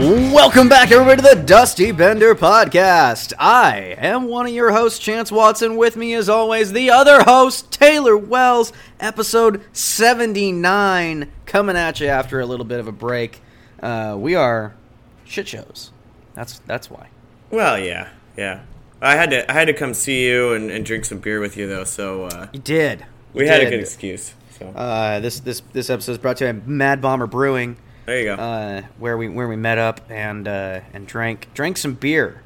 Welcome back, everybody, to the Dusty Bender Podcast. I am one of your hosts, Chance Watson. With me, as always, the other host, Taylor Wells. Episode 79 coming at you after a little bit of a break. Uh, we are shit shows. That's that's why. Well, yeah, yeah. I had to I had to come see you and, and drink some beer with you though, so uh, You did. we You had a good excuse. So Uh, this this this episode is brought to you by Mad Bomber Brewing, there you go. uh, where we where we met up and uh, and drank drank some beer.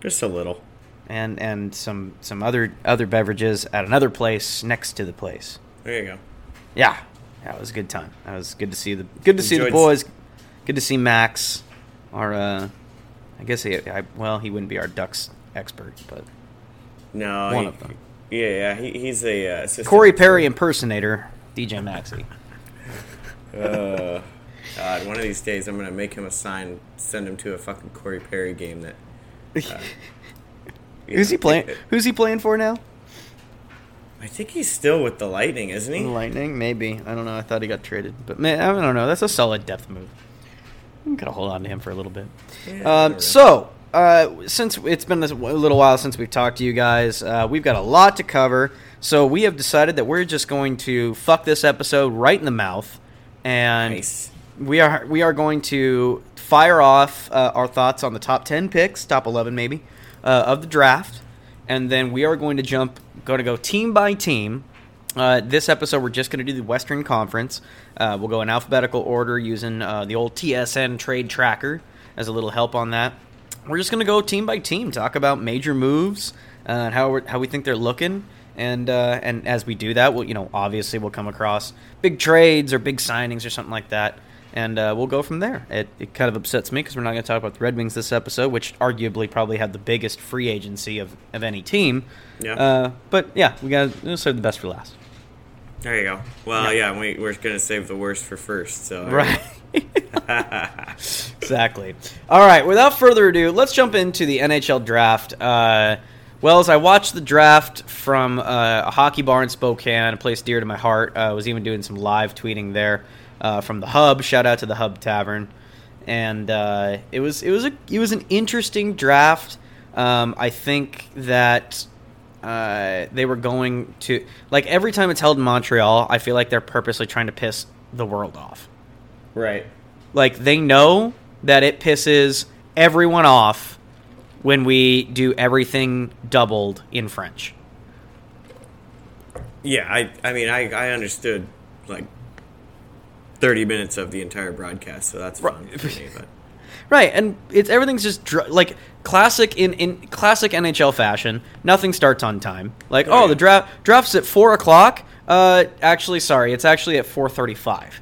Just a little. and and some some other other beverages at another place next to the place. There you go. Yeah, that was a good time. That was good to see the good to see the Enjoyed- boys. Good to see Max. Our uh, I guess he I, well he wouldn't be our ducks expert, but No, One he- of them. Yeah, yeah. He, he's a uh. Corey Perry impersonator DJ Maxi. Uh, God, one of these days I'm gonna make him a sign, send him to a fucking Corey Perry game. That you Who's he playing? it- Who's he playing for now? I think he's still with the Lightning, isn't he? Lightning, maybe. I don't know. I thought he got traded, but man, I don't know. That's a solid depth move. I'm gonna hold on to him for a little bit. Yeah, Um, so, uh, since it's been a little while since we've talked to you guys, uh, we've got a lot to cover. So we have decided that we're just going to fuck this episode right in the mouth, and Nice. We are we are going to fire off uh, our thoughts on the top ten picks, top eleven maybe, uh, of the draft, and then we are going to jump, going to go team by team. Uh, this episode, we're just going to do the Western Conference. Uh, we'll go in alphabetical order using uh, the old TSN trade tracker as a little help on that. We're just going to go team by team, talk about major moves uh, and how how we think they're looking. And uh, and as we do that, we'll you know obviously we'll come across big trades or big signings or something like that, and uh, we'll go from there. It, it kind of upsets me because we're not going to talk about the Red Wings this episode, which arguably probably had the biggest free agency of, of any team. Yeah. Uh, but yeah, we got to save the best for last. There you go. Well, yeah, we, we're gonna save the worst for first. So Right. exactly. All right. Without further ado, let's jump into the NHL draft. Uh, well, as I watched the draft from uh, a hockey bar in Spokane, a place dear to my heart, I was even doing some live tweeting there uh, from the Hub. Shout out to the Hub Tavern, and uh, it was it was a it was an interesting draft. Um, I think that uh, they were going to like every time it's held in Montreal, I feel like they're purposely trying to piss the world off. Right. Like they know that it pisses everyone off when we do everything doubled in French. Yeah, I I mean I I understood like thirty minutes of the entire broadcast, so that's fine Right. for me. But Right, and it's everything's just dr- like classic in, in classic NHL fashion. Nothing starts on time. Like, Oh, oh, yeah. the draft draft's at four o'clock. Uh, actually, sorry, it's actually at four thirty-five.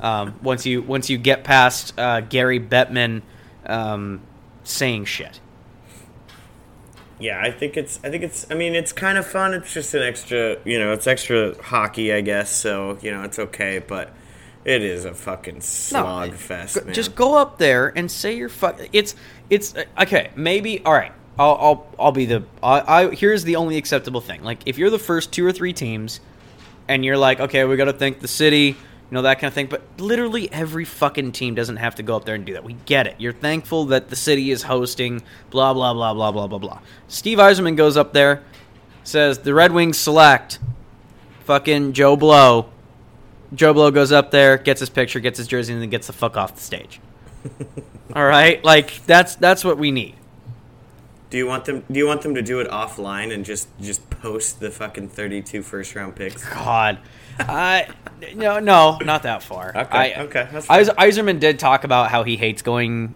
Um, once you once you get past uh, Gary Bettman um, saying shit. yeah, I think it's I think it's I mean it's kind of fun. It's just an extra you know it's extra hockey I guess. So you know it's okay, but it is a fucking slog fest, Go- man. Just go up there and say you're fuck. It's it's uh, okay. Maybe all right. I'll I'll, I'll be the. I, I here's the only acceptable thing. Like if you're the first two or three teams, and you're like, okay, we got to thank the city, you know that kind of thing. But literally every fucking team doesn't have to go up there and do that. We get it. You're thankful that the city is hosting. Blah blah blah blah blah blah blah. Steve Yzerman goes up there, says the Red Wings select fucking Joe Blow. Joe Blow goes up there, gets his picture, gets his jersey, and then gets the fuck off the stage. All right, like that's that's what we need. do you want them Do you want them to do it offline and just just post the fucking 32 first round picks? God, I no no not that far. Okay, I, okay, Yzerman did talk about how he hates going.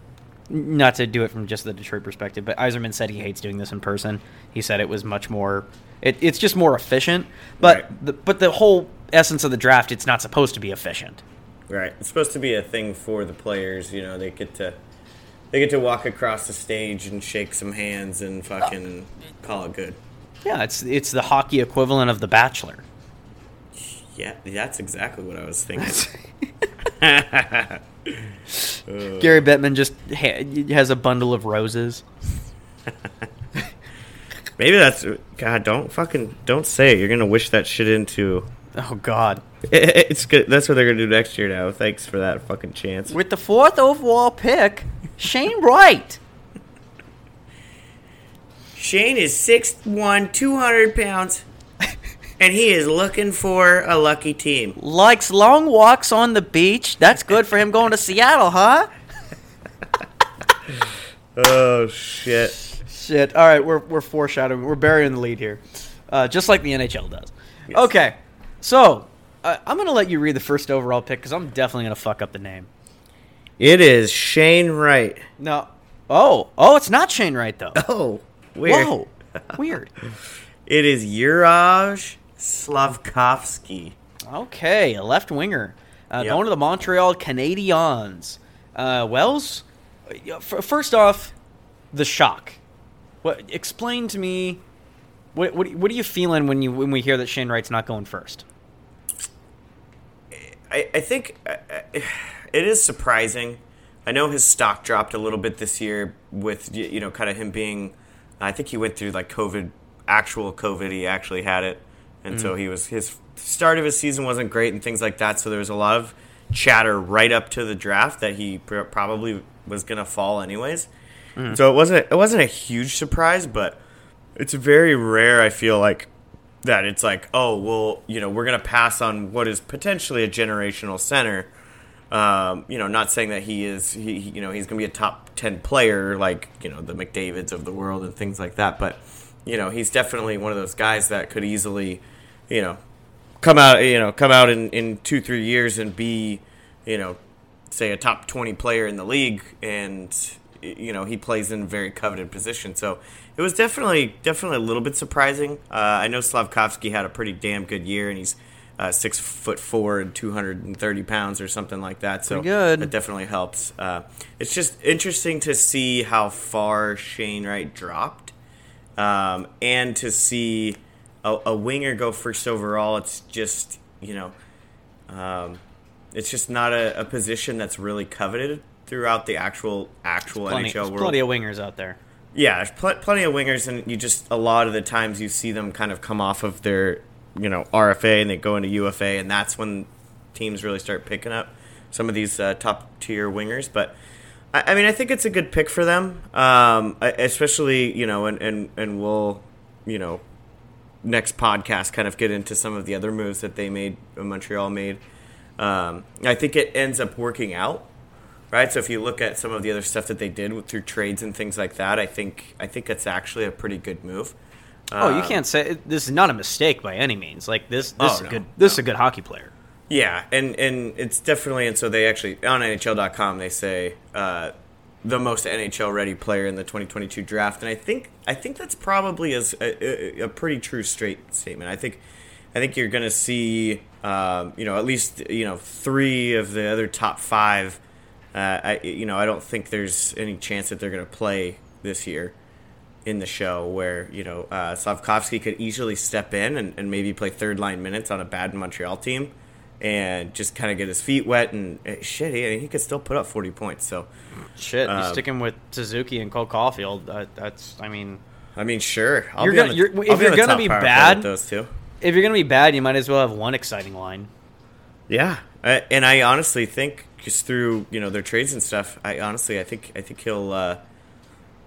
Not to do it from just the Detroit perspective, but Yzerman said he hates doing this in person. He said it was much more. It, it's just more efficient, but Right. the, but the whole essence of the draft, it's not supposed to be efficient. Right. It's supposed to be a thing for the players. You know, they get to they get to walk across the stage and shake some hands and fucking call it good. Yeah, it's it's the hockey equivalent of The Bachelor. Yeah, that's exactly what I was thinking. Gary Bettman just ha- has a bundle of roses. Maybe that's God. Don't fucking don't say it. You're gonna wish that shit into. Oh God! It's good. That's what they're gonna do next year. Now, thanks for that fucking chance. With the fourth overall pick, Shane Wright. Shane is 6'1", 200 pounds, and he is looking for a lucky team. Likes long walks on the beach. That's good for him going to Seattle, huh? Oh shit! Shit. All right, we're we're foreshadowing. We're burying the lead here, uh, just like the NHL does. Okay, so uh, I'm gonna let you read the first overall pick because I'm definitely gonna fuck up the name. It is Shane Wright. No. Oh, oh, it's not Shane Wright though. Oh, weird. Whoa, weird. It is Juraj Slavkovsky. Okay, a left winger uh, Yep. going to the Montreal Canadiens. Uh, Wells, first off, the shock. What? Explain to me. What, what, what are you feeling when you when we hear that Shane Wright's not going first? I, I think uh, uh, it is surprising. I know his stock dropped a little bit this year with you know kind of him being. I think he went through like COVID, actual COVID. He actually had it, and so he was his start of his season wasn't great and things like that. So there was a lot of chatter right up to the draft that he pr- probably was gonna fall anyways. So it wasn't it wasn't a huge surprise, but it's very rare. I feel like that it's like, oh, well, you know, we're going to pass on what is potentially a generational center. Um, you know, not saying that he is, he, he- you know, he's going to be a top 10 player like, you know, the McDavids of the world and things like that. But, you know, he's definitely one of those guys that could easily, you know, come out, you know, come out in, in two, three years and be, you know, say a top 20 player in the league and you know he plays in a very coveted position so it was definitely definitely a little bit surprising. Uh, i know slavkovsky had a pretty damn good year and he's uh, six foot four and 230 pounds or something like that. So Pretty good. that definitely helps. Uh, it's just interesting to see how far shane wright dropped um, and to see a, a winger go first overall. It's just you know um, it's just not a, a position that's really coveted throughout the actual actual Plenty, NHL there's world. plenty of wingers out there. yeah, there's pl- plenty of wingers, and you just a lot of the times you see them kind of come off of their you know RFA and they go into UFA, and that's when teams really start picking up some of these uh, top tier wingers. But I, I mean, I think it's a good pick for them, um, especially you know, and and and we'll you know next podcast kind of get into some of the other moves that they made, uh, Montreal made. Um, I think it ends up working out, right? So if you look at some of the other stuff that they did with, through trades and things like that, I think I think it's actually a pretty good move. Oh, you Um, can't say this is not a mistake by any means. Like this, this Oh, is a no, good. This is a good hockey player. Yeah, and and it's definitely and so they actually on NHL.com they say uh, the most NHL ready player in the 2022 draft, and I think I think that's probably as a, a, a pretty true straight statement. I think I think you're going to see um, you know at least you know three of the other top five. Uh, I you know I don't think there's any chance that they're going to play this year in the show where you know uh, Slavkovsky could easily step in and, and maybe play third line minutes on a bad Montreal team and just kind of get his feet wet and uh, shit he, he could still put up 40 points so Shit, you Uh, stick him with Suzuki and Cole Caufield. That, that's, I mean, I mean sure I'll You're gonna- the- you're- if you're the gonna be bad- those two if you're gonna be bad, you might as well have one exciting line. yeah I, and I honestly think just through you know their trades and stuff I honestly I think I think he'll uh,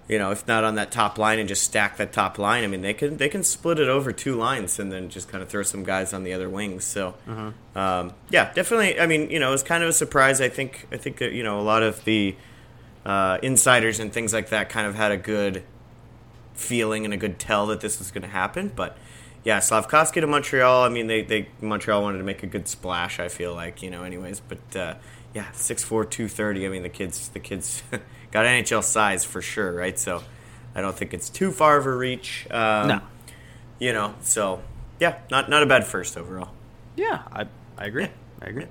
you know if not on that top line and just stack that top line I mean they can they can split it over two lines and then just kind of throw some guys on the other wings so um, yeah definitely I mean you know it was kind of a surprise I think I think that you know a lot of the uh, insiders and things like that kind of had a good feeling and a good tell that this was going to happen but yeah, Slavkovsky to Montreal. I mean, they, they Montreal wanted to make a good splash. I feel like you know, anyways. But uh, yeah, 6'4", 230. I mean, the kids the kids got NHL size for sure, right? So I don't think it's too far of a reach. Um, No. you know. So yeah, not not a bad first overall. Yeah, I, I agree. I agree.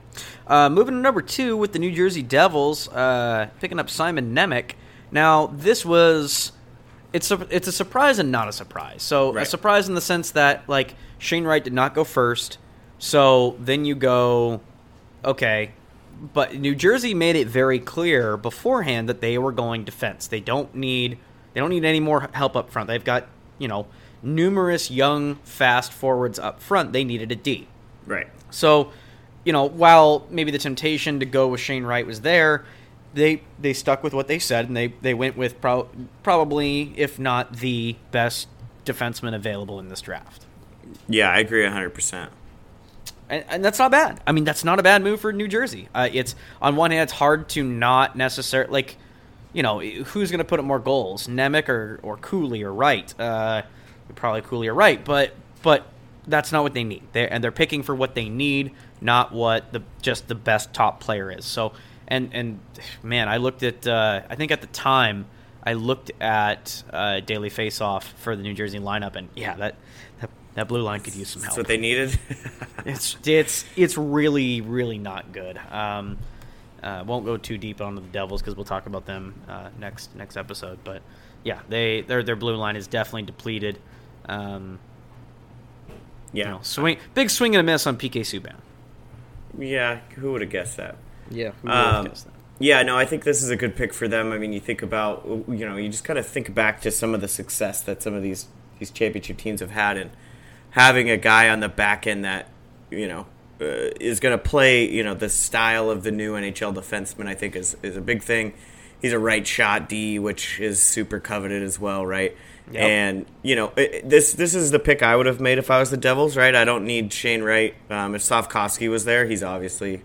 Uh, moving to number two with the New Jersey Devils, uh, picking up Simon Nemec. Now, this was it's a, it's a surprise and not a surprise. So a surprise in the sense that like Shane Wright did not go first. So then you go, okay, but New Jersey made it very clear beforehand that they were going defense. They don't need they don't need any more help up front. They've got you know numerous young fast forwards up front. They needed a D. Right. So, you know, while maybe the temptation to go with Shane Wright was there, they they stuck with what they said and they they went with pro- probably if not the best defenseman available in this draft. Yeah, I agree 100%. And, and that's not bad. I mean, that's not a bad move for New Jersey. Uh, it's on one hand, it's hard to not necessarily like, you know, who's going to put up more goals, Nemec or or Cooley or Wright? Uh, probably Cooley or Wright, but but that's not what they need. They and they're picking for what they need, not what the just the best top player is. So and and man, I looked at uh, I think at the time I looked at uh, daily faceoff for the New Jersey lineup, and yeah, that that, that blue line could use some help. That's what they needed. it's it's it's really really not good. Um, uh, won't go too deep on the Devils because we'll talk about them uh, next next episode. But yeah, they their their blue line is definitely depleted. Um, yeah, you know, swing big swing and a miss on PK Subban. Yeah, who would have guessed that? Yeah, um, yeah, no, I think this is a good pick for them. I mean, you think about, you know, you just kind of think back to some of the success that some of these these championship teams have had, and having a guy on the back end that, you know, uh, is going to play, you know, the style of the new NHL defenseman, I think is is a big thing. He's a right shot D, which is super coveted as well, right? Yep. And you know, it, this this is the pick I would have made if I was the Devils, right? I don't need Shane Wright. Um, if Slavkovsky was there, he's obviously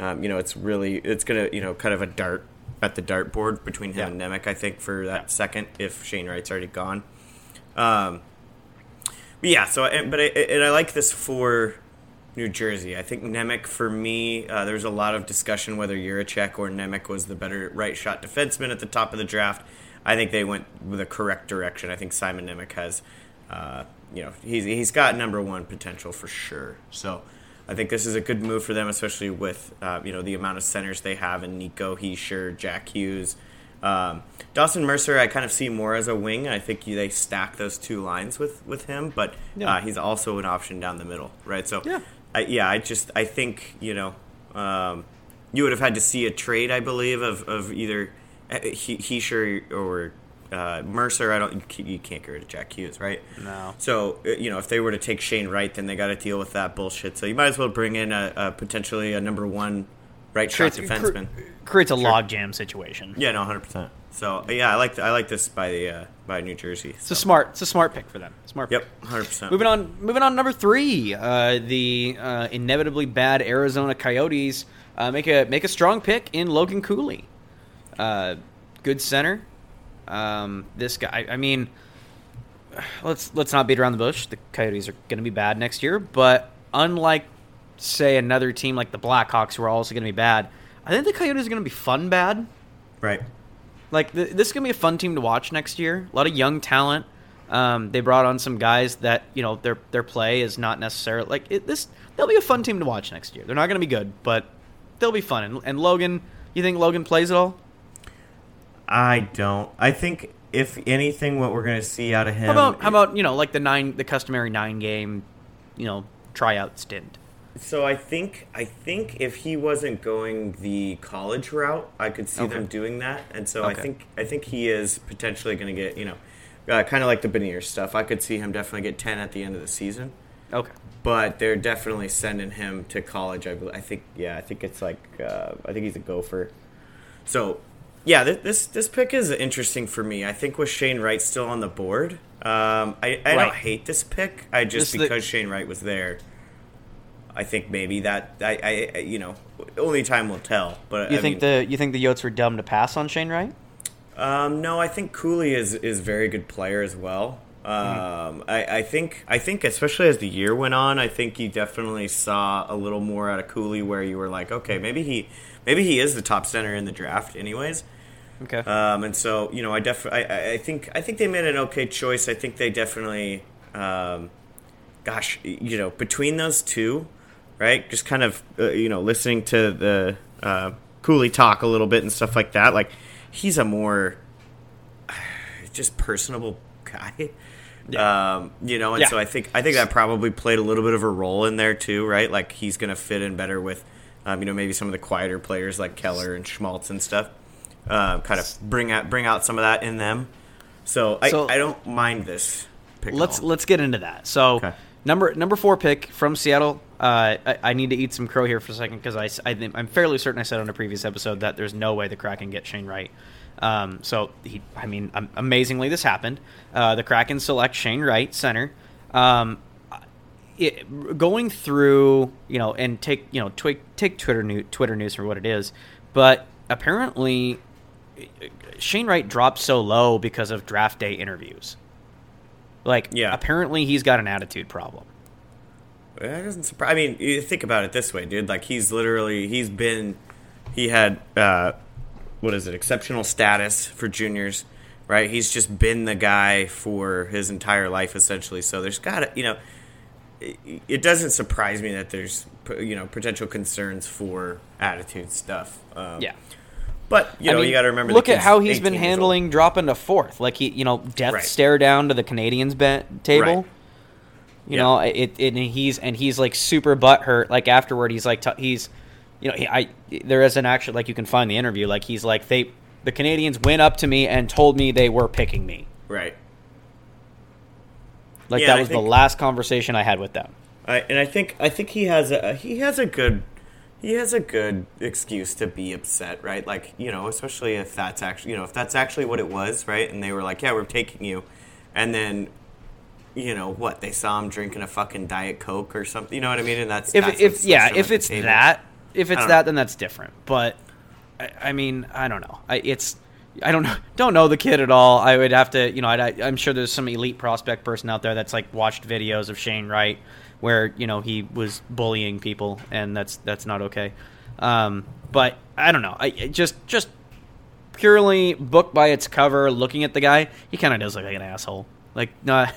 um, you know, it's really it's gonna you know kind of a dart at the dartboard between him yeah. and Nemec. I think for that yeah. second if Shane Wright's already gone. Um, but yeah, so but I, and I like this for New Jersey. I think Nemec for me, uh, there was a lot of discussion whether Jiricek or Nemec was the better right shot defenseman at the top of the draft. I think they went with a correct direction. I think Simon Nemec has, uh, you know, he's he's got number one potential for sure. So. I think this is a good move for them, especially with uh, you know the amount of centers they have in Nico Hischier, Jack Hughes, um, Dawson Mercer. I kind of see more as a wing. I think they stack those two lines with with him, but yeah. uh, he's also an option down the middle, right? So yeah, I, yeah, I just I think you know um, you would have had to see a trade, I believe, of of either Hischier or uh, Mercer, I don't. You can't get rid of Jack Hughes, right? No. So uh, you know, if they were to take Shane Wright, then they got to deal with that bullshit. So you might as well bring in a, a potentially a number one right shot defenseman. creates a sure. logjam situation. Yeah, no, hundred percent. So yeah, I like I like this by the uh, by New Jersey. It's a smart it's a smart pick for them. Smart. Yep, hundred percent. Moving on, moving on. Number three, uh, the uh, inevitably bad Arizona Coyotes uh, make a make a strong pick in Logan Cooley. Uh, good center, um, this guy, I mean, let's let's not beat around the bush. The Coyotes are going to be bad next year, but unlike say another team like the Blackhawks, who are also going to be bad, I think the Coyotes are going to be fun bad. Right. Like the, this is going to be a fun team to watch next year. A lot of young talent. Um, they brought on some guys that you know their their play is not necessarily like it, this. They'll be a fun team to watch next year. They're not going to be good, but they'll be fun. And, and Logan, you think Logan plays at all? I don't. I think if anything, what we're going to see out of him. How about how about you know like the nine the customary nine game, you know tryout stint. So I think I think if he wasn't going the college route, I could see okay. them doing that, and so okay. I think I think he is potentially going to get you know, uh, kind of like the Beniers stuff. I could see him definitely get ten at the end of the season. Okay. But they're definitely sending him to college. I, I think yeah, I think it's like uh, I think he's a gopher. So yeah, this this pick is interesting for me. I think with Shane Wright still on the board, um, I, I right. don't hate this pick. I just this because the, Shane Wright was there, I think maybe that I, I you know only time will tell. But you I think mean, the you think the Yotes were dumb to pass on Shane Wright? Um, no, I think Cooley is is very good player as well. Um, mm-hmm. I, I think I think especially as the year went on, I think you definitely saw a little more out of Cooley where you were like, okay, maybe he maybe he is the top center in the draft, anyways. Okay. Um, and so you know, I def I, I think I think they made an okay choice. I think they definitely, um, gosh, you know, between those two, right? Just kind of uh, you know listening to the uh, Cooley talk a little bit and stuff like that. Like he's a more just personable guy. Yeah. Um, you know, and yeah. so I think I think that probably played a little bit of a role in there too, right? Like he's going to fit in better with um, you know, maybe some of the quieter players like Keller and Schmaltz and stuff, uh, kind of bring out bring out some of that in them. So I, so, I don't mind this. let's let's get into that. So okay. Number number four pick from Seattle. Uh, I, I, need to eat some crow here for a second because I, I I'm fairly certain I said on a previous episode that there's no way the Kraken get Shane Wright. Um, so he, I mean, um, amazingly, this happened. Uh, the Kraken select Shane Wright, center. Um, it, going through, you know, and take you know tw- take Twitter news, Twitter news for what it is, but apparently Shane Wright dropped so low because of draft day interviews. Like, yeah. apparently he's got an attitude problem. That doesn't surprise. I mean, you think about it this way, dude. Like, he's literally he's been he had uh, what is it? Exceptional status for juniors, right? He's just been the guy for his entire life, essentially. So there's got to, you know, it, it doesn't surprise me that there's you know potential concerns for attitude stuff. Um, yeah. But you know, I mean, you got to remember. Look at how he's been handling dropping to fourth. Like he, you know, death right. stare down to the Canadiens' table. Right. You know, it, it, and he's and he's like super butt hurt. Like afterward, he's like, t- he's, you know, he, I there is an actual like you can find the interview. Like he's like they, the Canadiens went up to me and told me they were picking me. Right. Like yeah, that was think, the last conversation I had with them. I, and I think I think he has a he has a good he has a good excuse to be upset, right? Like, you know, especially if that's actually, you know, if that's actually what it was, right? And they were like, "Yeah, we're taking you," and then, you know, what they saw him drinking a fucking diet coke or something. You know what I mean? And that's if that's if yeah, if it's that, if it's that, know. then that's different. But I, I, mean, I don't know. I, it's I don't know, don't know the kid at all. I would have to, you know, i am sure there's some elite prospect person out there that's like watched videos of Shane Wright where you know he was bullying people, and that's that's not okay. Um, but I don't know. I just just purely book by its cover, looking at the guy, he kind of does look like an asshole. Like, not.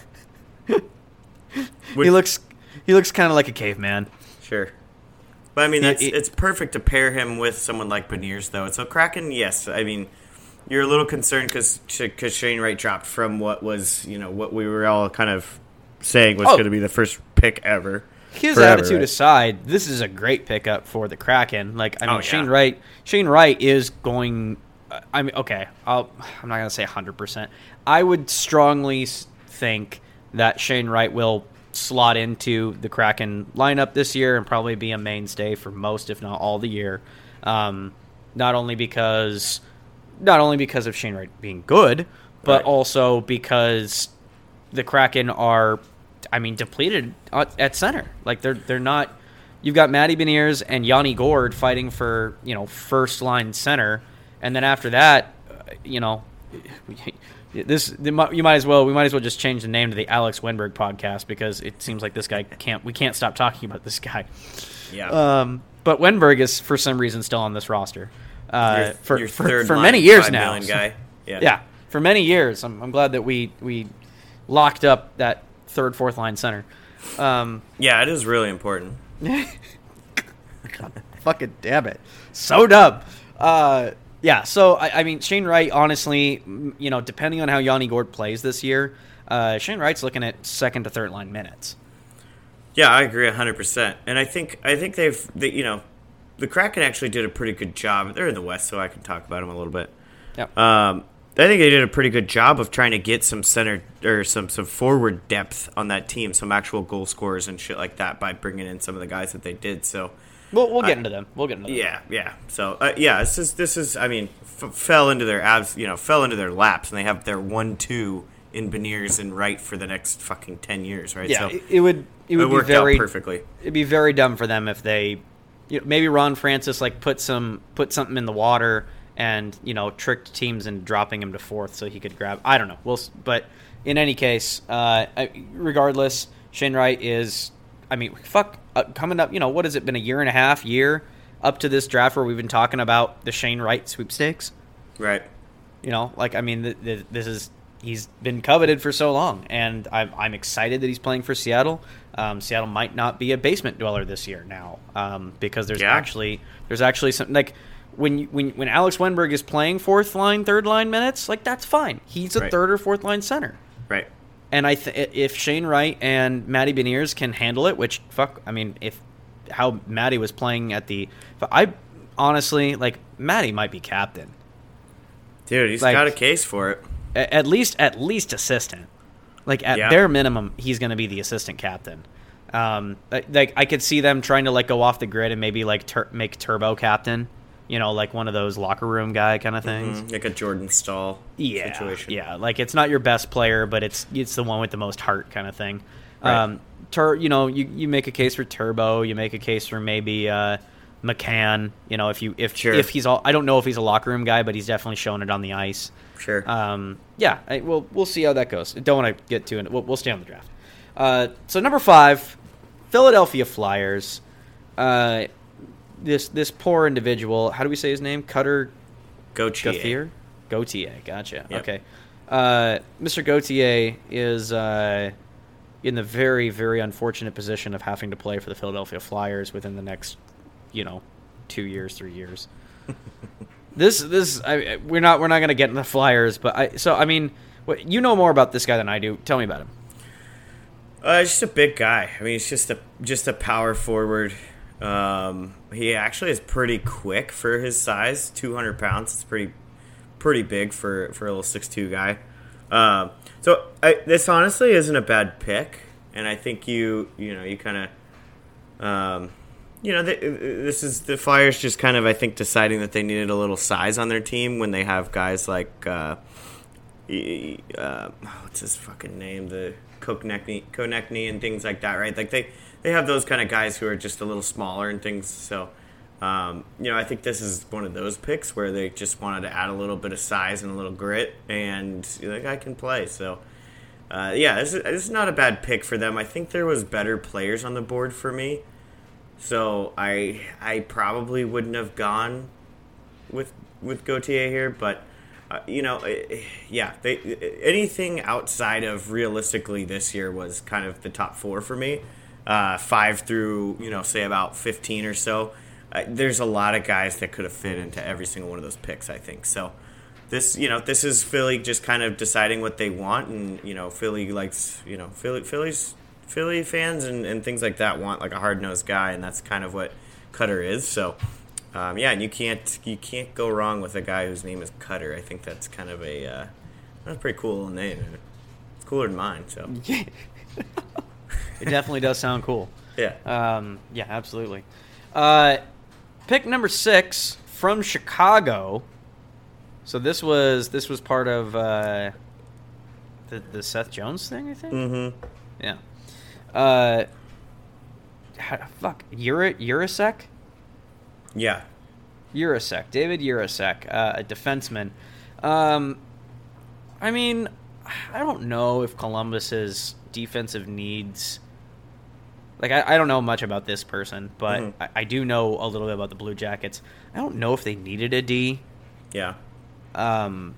he looks he looks kind of like a caveman. Sure. But I mean, that's, it, it, it's perfect to pair him with someone like Beniers, though. So Kraken, yes. I mean, you're a little concerned because because Shane Wright dropped from what was you know what we were all kind of saying was oh. going to be the first pick ever. His forever, attitude right? aside, this is a great pickup for the Kraken. Like I mean, oh, yeah. Shane Wright, Shane Wright is going. I mean, okay, I'll, I'm not going to say 100. percent I would strongly think that Shane Wright will slot into the Kraken lineup this year and probably be a mainstay for most, if not all, the year. Um, not only because, not only because of Shane Wright being good, but right. also because the Kraken are I mean, depleted at center. Like they're they're not. You've got Matty Beniers and Yanni Gourde fighting for you know first line center, and then after that, uh, you know, this you might as well we might as well just change the name to the Alex Wennberg podcast because it seems like this guy can't we can't stop talking about this guy. Yeah. Um, but Wennberg is for some reason still on this roster. Uh, your, for your for, for many years now. Guy. Yeah. yeah. For many years, I'm, I'm glad that we we locked up that third, fourth line center. Um, yeah, it is really important. God, fucking damn it, so dumb. Uh, yeah, so I, I, mean, Shane Wright, honestly, you know, depending on how Yanni Gourde plays this year, uh, Shane Wright's looking at second to third line minutes. Yeah, I agree hundred percent, and I think I think they've they, you know the Kraken actually did a pretty good job. They're in the West, so I can talk about them a little bit. Yeah. Um, I think they did a pretty good job of trying to get some center or some some forward depth on that team, some actual goal scorers and shit like that by bringing in some of the guys that they did. So we'll we'll get uh, into them. We'll get into them. Yeah, yeah. So uh, yeah, this is this is I mean f- fell into their abs, you know, fell into their laps, and they have their one two in Beniers and Wright for the next fucking ten years, right? Yeah, so it, would it would it be very perfectly. It'd be very dumb for them if they, you know, maybe Ron Francis like put some put something in the water and you know tricked teams into dropping him to fourth so he could grab. I don't know. We'll, but in any case, uh, regardless, Shane Wright is. I mean, fuck, uh, coming up. You know, what has it been a year and a half, year up to this draft where we've been talking about the Shane Wright sweepstakes. Right. You know, like I mean, th- th- this is he's been coveted for so long, and I'm, I'm excited that he's playing for Seattle. Um, Seattle might not be a basement dweller this year now um, because there's yeah. actually there's actually some like when you, when when Alex Wennberg is playing fourth line, third line minutes, like that's fine. He's a right. third or fourth line center. Right. And I th- if Shane Wright and Matty Beniers can handle it, which fuck, I mean, if how Matty was playing at the, I honestly like Matty might be captain. Dude, he's like, got a case for it. At least, at least assistant. Like at Yeah. bare minimum, he's going to be the assistant captain. Um, like- like I could see them trying to like go off the grid and maybe like tur- make Turbo captain. You know, like one of those locker room guy kind of things. Mm, like a Jordan Staal Yeah, situation. yeah. Like it's not your best player, but it's it's the one with the most heart kind of thing. Right. Um, tur- you know, you, you make a case for Turbo. You make a case for maybe uh, McCann. You know, if you if Sure. if he's all, I don't know if he's a locker room guy, but he's definitely shown it on the ice. Sure. Um, yeah, I, we'll we'll see how that goes. Don't want to get too into. We'll, we'll stay on the draft. Uh, so number five, Philadelphia Flyers. Uh, this this poor individual. How do we say his name? Cutter Gauthier. Gauthier. Gautier. Gotcha. Yep. Okay. Uh, Mr. Gautier is uh, in the very very unfortunate position of having to play for the Philadelphia Flyers within the next, you know, two years, three years. this this I, we're not we're not gonna get in the Flyers, but I so I mean, what, you know more about this guy than I do. Tell me about him. Uh, he's just a big guy. I mean, he's just a just a power forward. Um, he actually is pretty quick for his size, two hundred pounds. It's pretty pretty big for for a little six two guy. Um, so I, this honestly isn't a bad pick, and I think you you know you kind of um, you know th- this is the Flyers just kind of I think deciding that they needed a little size on their team when they have guys like. Uh, uh, what's his fucking name? The Konecny, Konecny and things like that, right? Like they they have those kind of guys who are just a little smaller and things. So, um, you know, I think this is one of those picks where they just wanted to add a little bit of size and a little grit, and the guy can play. So, uh, yeah, this is, this is not a bad pick for them. I think there was better players on the board for me, so I I probably wouldn't have gone with with Gautier here, but uh, you know, eh, yeah, they anything outside of realistically this year was kind of the top four for me. Uh, five through you know say about fifteen or so. Uh, there's a lot of guys that could have fit into every single one of those picks. I think so. This you know this is Philly just kind of deciding what they want, and you know Philly likes you know Philly Philly's Philly fans and, and things like that want like a hard nosed guy, and that's kind of what Cutter is. So um, yeah, and you can't you can't go wrong with a guy whose name is Cutter. I think that's kind of a uh, that's a pretty cool name. It's cooler than mine. So It definitely does sound cool. yeah, Um, yeah, absolutely. Uh, pick number six from Chicago. So this was this was part of uh, the the Seth Jones thing, I think. mm-hmm. Yeah. Uh, fuck, Ura Urasek. yeah, Urasek, David Urasek, uh, a defenseman. Um, I mean, I don't know if Columbus's defensive needs. Like, I, I don't know much about this person, but Mhm. I, I do know a little bit about the Blue Jackets. I don't know if they needed a D. yeah, Um,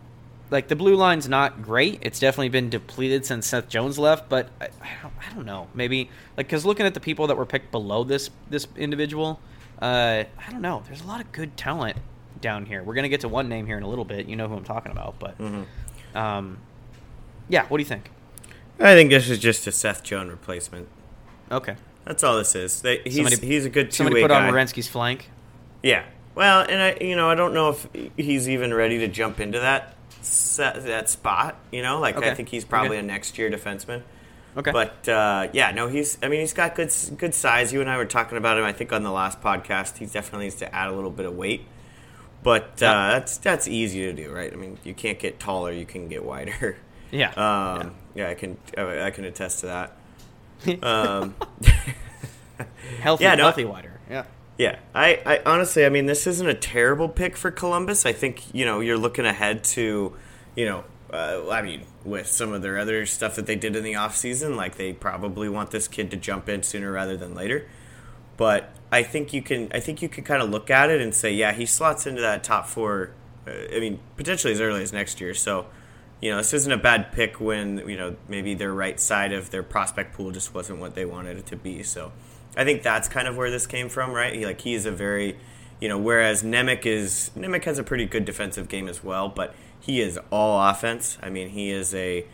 like the blue line's not great. It's definitely been depleted since Seth Jones left, but I, I, don't, I don't know. Maybe like because looking at the people that were picked below this this individual, uh, I don't know. There's a lot of good talent down here. We're gonna get to one name here in a little bit. You know who I'm talking about, but mm-hmm. um, yeah. What do you think? I think this is just a Seth Jones replacement. Okay. That's all this is. They, he's Somebody- he's a good two Somebody put guy. on Werenski's flank. Yeah. Well, and I, you know, I don't know if he's even ready to jump into that set, that spot. You know, like Okay. I think he's probably Okay. a next year defenseman. Okay. But uh, yeah, no, he's. I mean, he's got good good size. You and I were talking about him. I think on the last podcast, he definitely needs to add a little bit of weight. But uh, Yeah. that's that's easy to do, right? I mean, you can't get taller, you can get wider. yeah. Um, yeah. I can I, I can attest to that. Um, healthy, yeah, no, healthy wider. Yeah. Yeah, I, I honestly, I mean, this isn't a terrible pick for Columbus. I think you know you're looking ahead to, you know, uh, I mean, with some of their other stuff that they did in the off season, like they probably want this kid to jump in sooner rather than later. But I think you can, I think you can kind of look at it and say, yeah, he slots into that top four. Uh, I mean, potentially as early as next year. So, you know, this isn't a bad pick when you know maybe their right side of their prospect pool just wasn't what they wanted it to be. So. I think that's kind of where this came from, right? He, like he is a very, you know, whereas Nemec is Nemec has a pretty good defensive game as well, but he is all offense. I mean, he is a,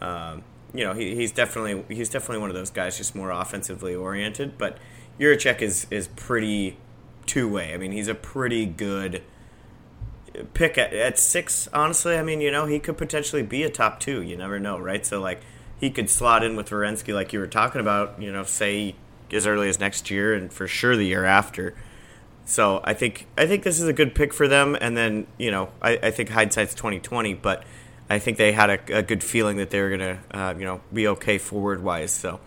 um, you know, he, he's definitely he's definitely one of those guys, just more offensively oriented. But Jiricek is is pretty two way. I mean, he's a pretty good pick at, at six. Honestly, I mean, you know, he could potentially be a top two. You never know, right? So like, he could slot in with Werenski like you were talking about. You know, say as early as next year and for sure the year after. So I think I think this is a good pick for them. And then you know I, I think hindsight's twenty twenty, but I think they had a, a good feeling that they were gonna uh, you know be okay forward wise. So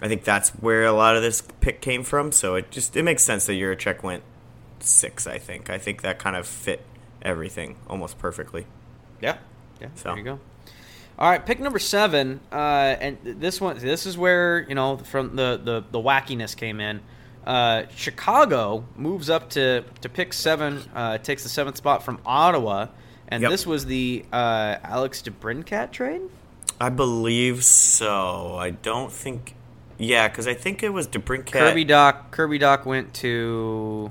I think that's where a lot of this pick came from. So it just it makes sense that Jiricek went six. I think I think that kind of fit everything almost perfectly. Yeah, yeah. So. There you go. All right, pick number seven, uh, and this one, this is where you know from the the, the wackiness came in. Uh, Chicago moves up to to pick seven, uh, takes the seventh spot from Ottawa, and yep. this was the uh, Alex DeBrincat trade. I believe so. I don't think. Yeah, because I think it was DeBrincat. Kirby Dach. Kirby Dach went to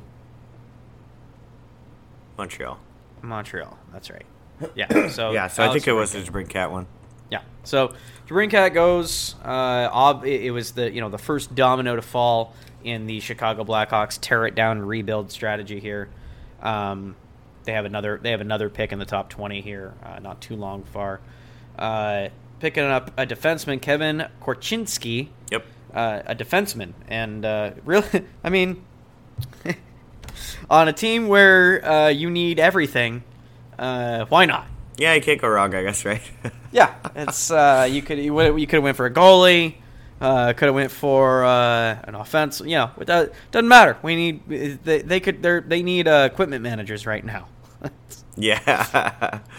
Montreal. Montreal. That's right. Yeah. So yeah. So Alex I think it was the DeBrincat one. Yeah. So DeBrincat goes. Uh, ob- it was the you know the first domino to fall in the Chicago Blackhawks tear it down rebuild strategy here. Um, they have another they have another pick in the top twenty here, uh, not too long far. Uh, picking up a defenseman, Kevin Korchinski. Yep. Uh, a defenseman, and uh, really, I mean, on a team where uh, you need everything, uh, why not? Yeah, you can't go wrong, I guess, right? yeah, it's uh, you could you, you could have went for a goalie, uh, could have went for uh, an offense. You know, it doesn't matter. We need they, they could they they need uh, equipment managers right now. yeah.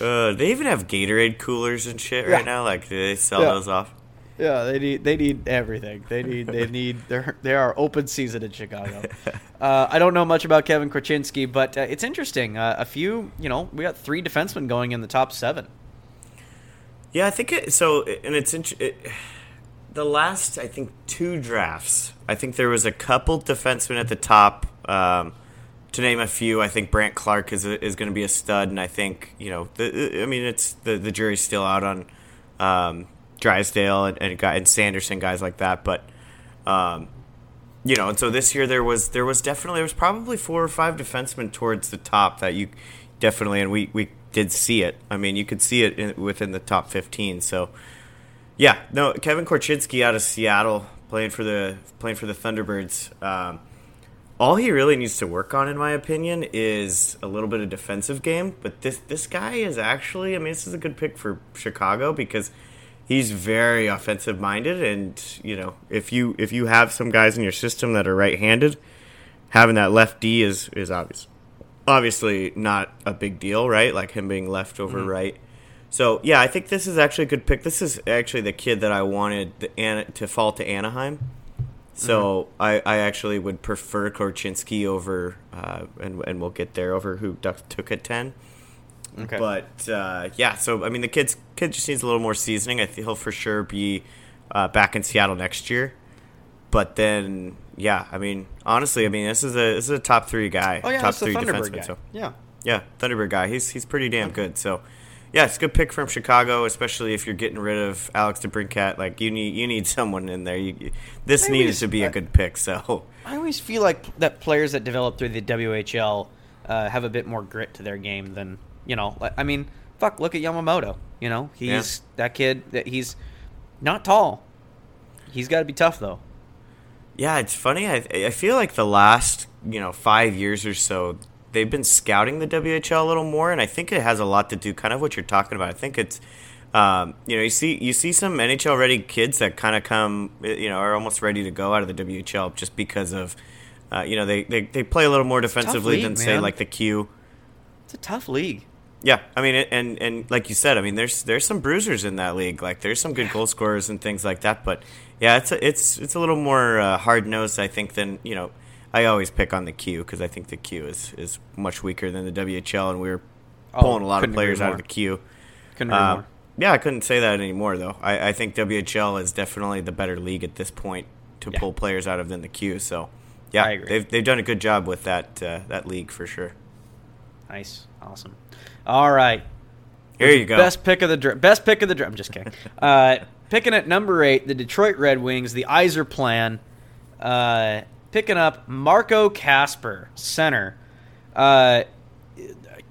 Uh, they even have Gatorade coolers and shit right yeah. now. Like, do they sell yeah. those off? Yeah, they need they need everything. They need they need they're they are open season in Chicago. Uh, I don't know much about Kevin Korchinski, but uh, it's interesting. Uh, a few, you know, we got three defensemen going in the top seven. Yeah, I think it, so. And it's it, the last I think two drafts. I think there was a couple defensemen at the top. Um, to name a few, I think Brandt Clarke is is going to be a stud, and I think you know, the, I mean, it's the the jury's still out on. Um, Drysdale and, and, and Sanderson, guys like that. But um, you know, and so this year there was there was definitely there was probably four or five defensemen towards the top that you definitely and we we did see it. I mean, you could see it in, within the top fifteen. So yeah, no, Kevin Korchinski out of Seattle playing for the playing for the Thunderbirds. Um, all he really needs to work on, in my opinion, is a little bit of defensive game. But this this guy is actually, I mean, this is a good pick for Chicago because he's very offensive minded and you know if you if you have some guys in your system that are right handed having that left d is is obvious obviously not a big deal right like him being left over mm-hmm. right so yeah i think this is actually a good pick this is actually the kid that i wanted to fall to anaheim so mm-hmm. I, I actually would prefer Korchinski over, uh, and, and we'll get there over who Duck took at 10. Okay. But uh, yeah, so I mean, the kid's kid just needs a little more seasoning. I think he'll for sure be uh, back in Seattle next year. But then, yeah, I mean, honestly, I mean, this is a this is a top three guy, oh, yeah, top three defenseman. Guy. So yeah, yeah, Thunderbird guy. He's he's pretty damn good. So yeah, it's a good pick from Chicago, especially if you're getting rid of Alex DeBrincat. Like you need you need someone in there. You, this needs to be a good pick. So I always feel like that players that develop through the WHL uh, have a bit more grit to their game than you know, I mean, fuck, look at Yamamoto. You know, he's yeah. that kid. That he's not tall. He's got to be tough though. Yeah, it's funny. I I feel like the last you know five years or so, they've been scouting the WHL a little more, and I think it has a lot to do kind of what you're talking about. I think it's. Um, you know, you see you see some NHL ready kids that kind of come, you know, are almost ready to go out of the WHL just because of, uh, you know, they, they, they play a little more defensively league, than say like the Q. It's a tough league. Yeah, I mean, and and like you said, I mean, there's there's some bruisers in that league. Like there's some good goal scorers and things like that. But yeah, it's a, it's it's a little more uh, hard nosed, I think, than you know. I always pick on the Q because I think the Q is is much weaker than the WHL, and we are oh, pulling oh, a lot of players out of the Q. Couldn't uh, yeah, I couldn't say that anymore though. I, I think WHL is definitely the better league at this point to yeah. pull players out of than the Q. So yeah, they've they've done a good job with that uh, that league for sure. Nice, awesome. All right. Here you go. Best pick of the dra- best pick of the draft. I'm just kidding. Uh, picking at number eight, the Detroit Red Wings, the Yzerplan. Uh, picking up Marco Kasper, center. Uh,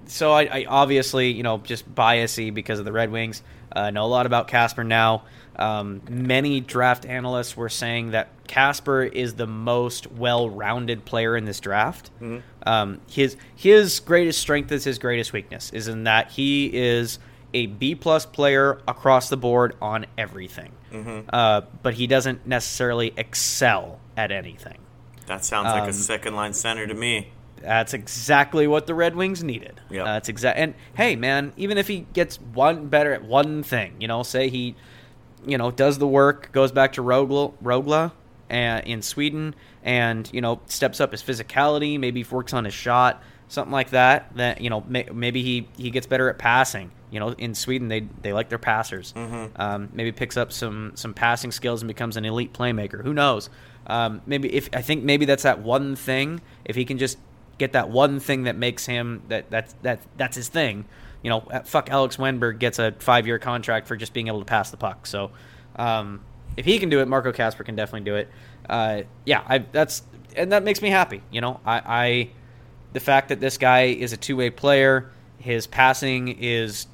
so I, I, obviously, you know, just biasy because of the Red Wings. Uh, know a lot about Kasper now. Um, many draft analysts were saying that Kasper is the most well-rounded player in this draft. Mm-hmm. Um, his his greatest strength is his greatest weakness, is in that he is a B plus player across the board on everything, Mm-hmm. uh, but he doesn't necessarily excel at anything. That sounds like Um, a second line center to me. That's exactly what the Red Wings needed. Yep. Uh, that's exact. And hey, man, even if he gets one better at one thing, you know, say he, you know, does the work, goes back to Rogla, Rogla uh, in Sweden, and you know, steps up his physicality, maybe works on his shot, something like that. That you know, may, maybe he he gets better at passing. You know, in Sweden they they like their passers. Um, maybe picks up some some passing skills and becomes an elite playmaker. Who knows? Um, maybe if I think maybe that's that one thing. If he can just get that one thing that makes him that that's that that's his thing. You know, uh, fuck Alex Wennberg gets a five year contract for just being able to pass the puck. So, um, if he can do it, Marco Kasper can definitely do it. Uh, yeah, I that's and that makes me happy. You know, I, I the fact that this guy is a two way player, his passing is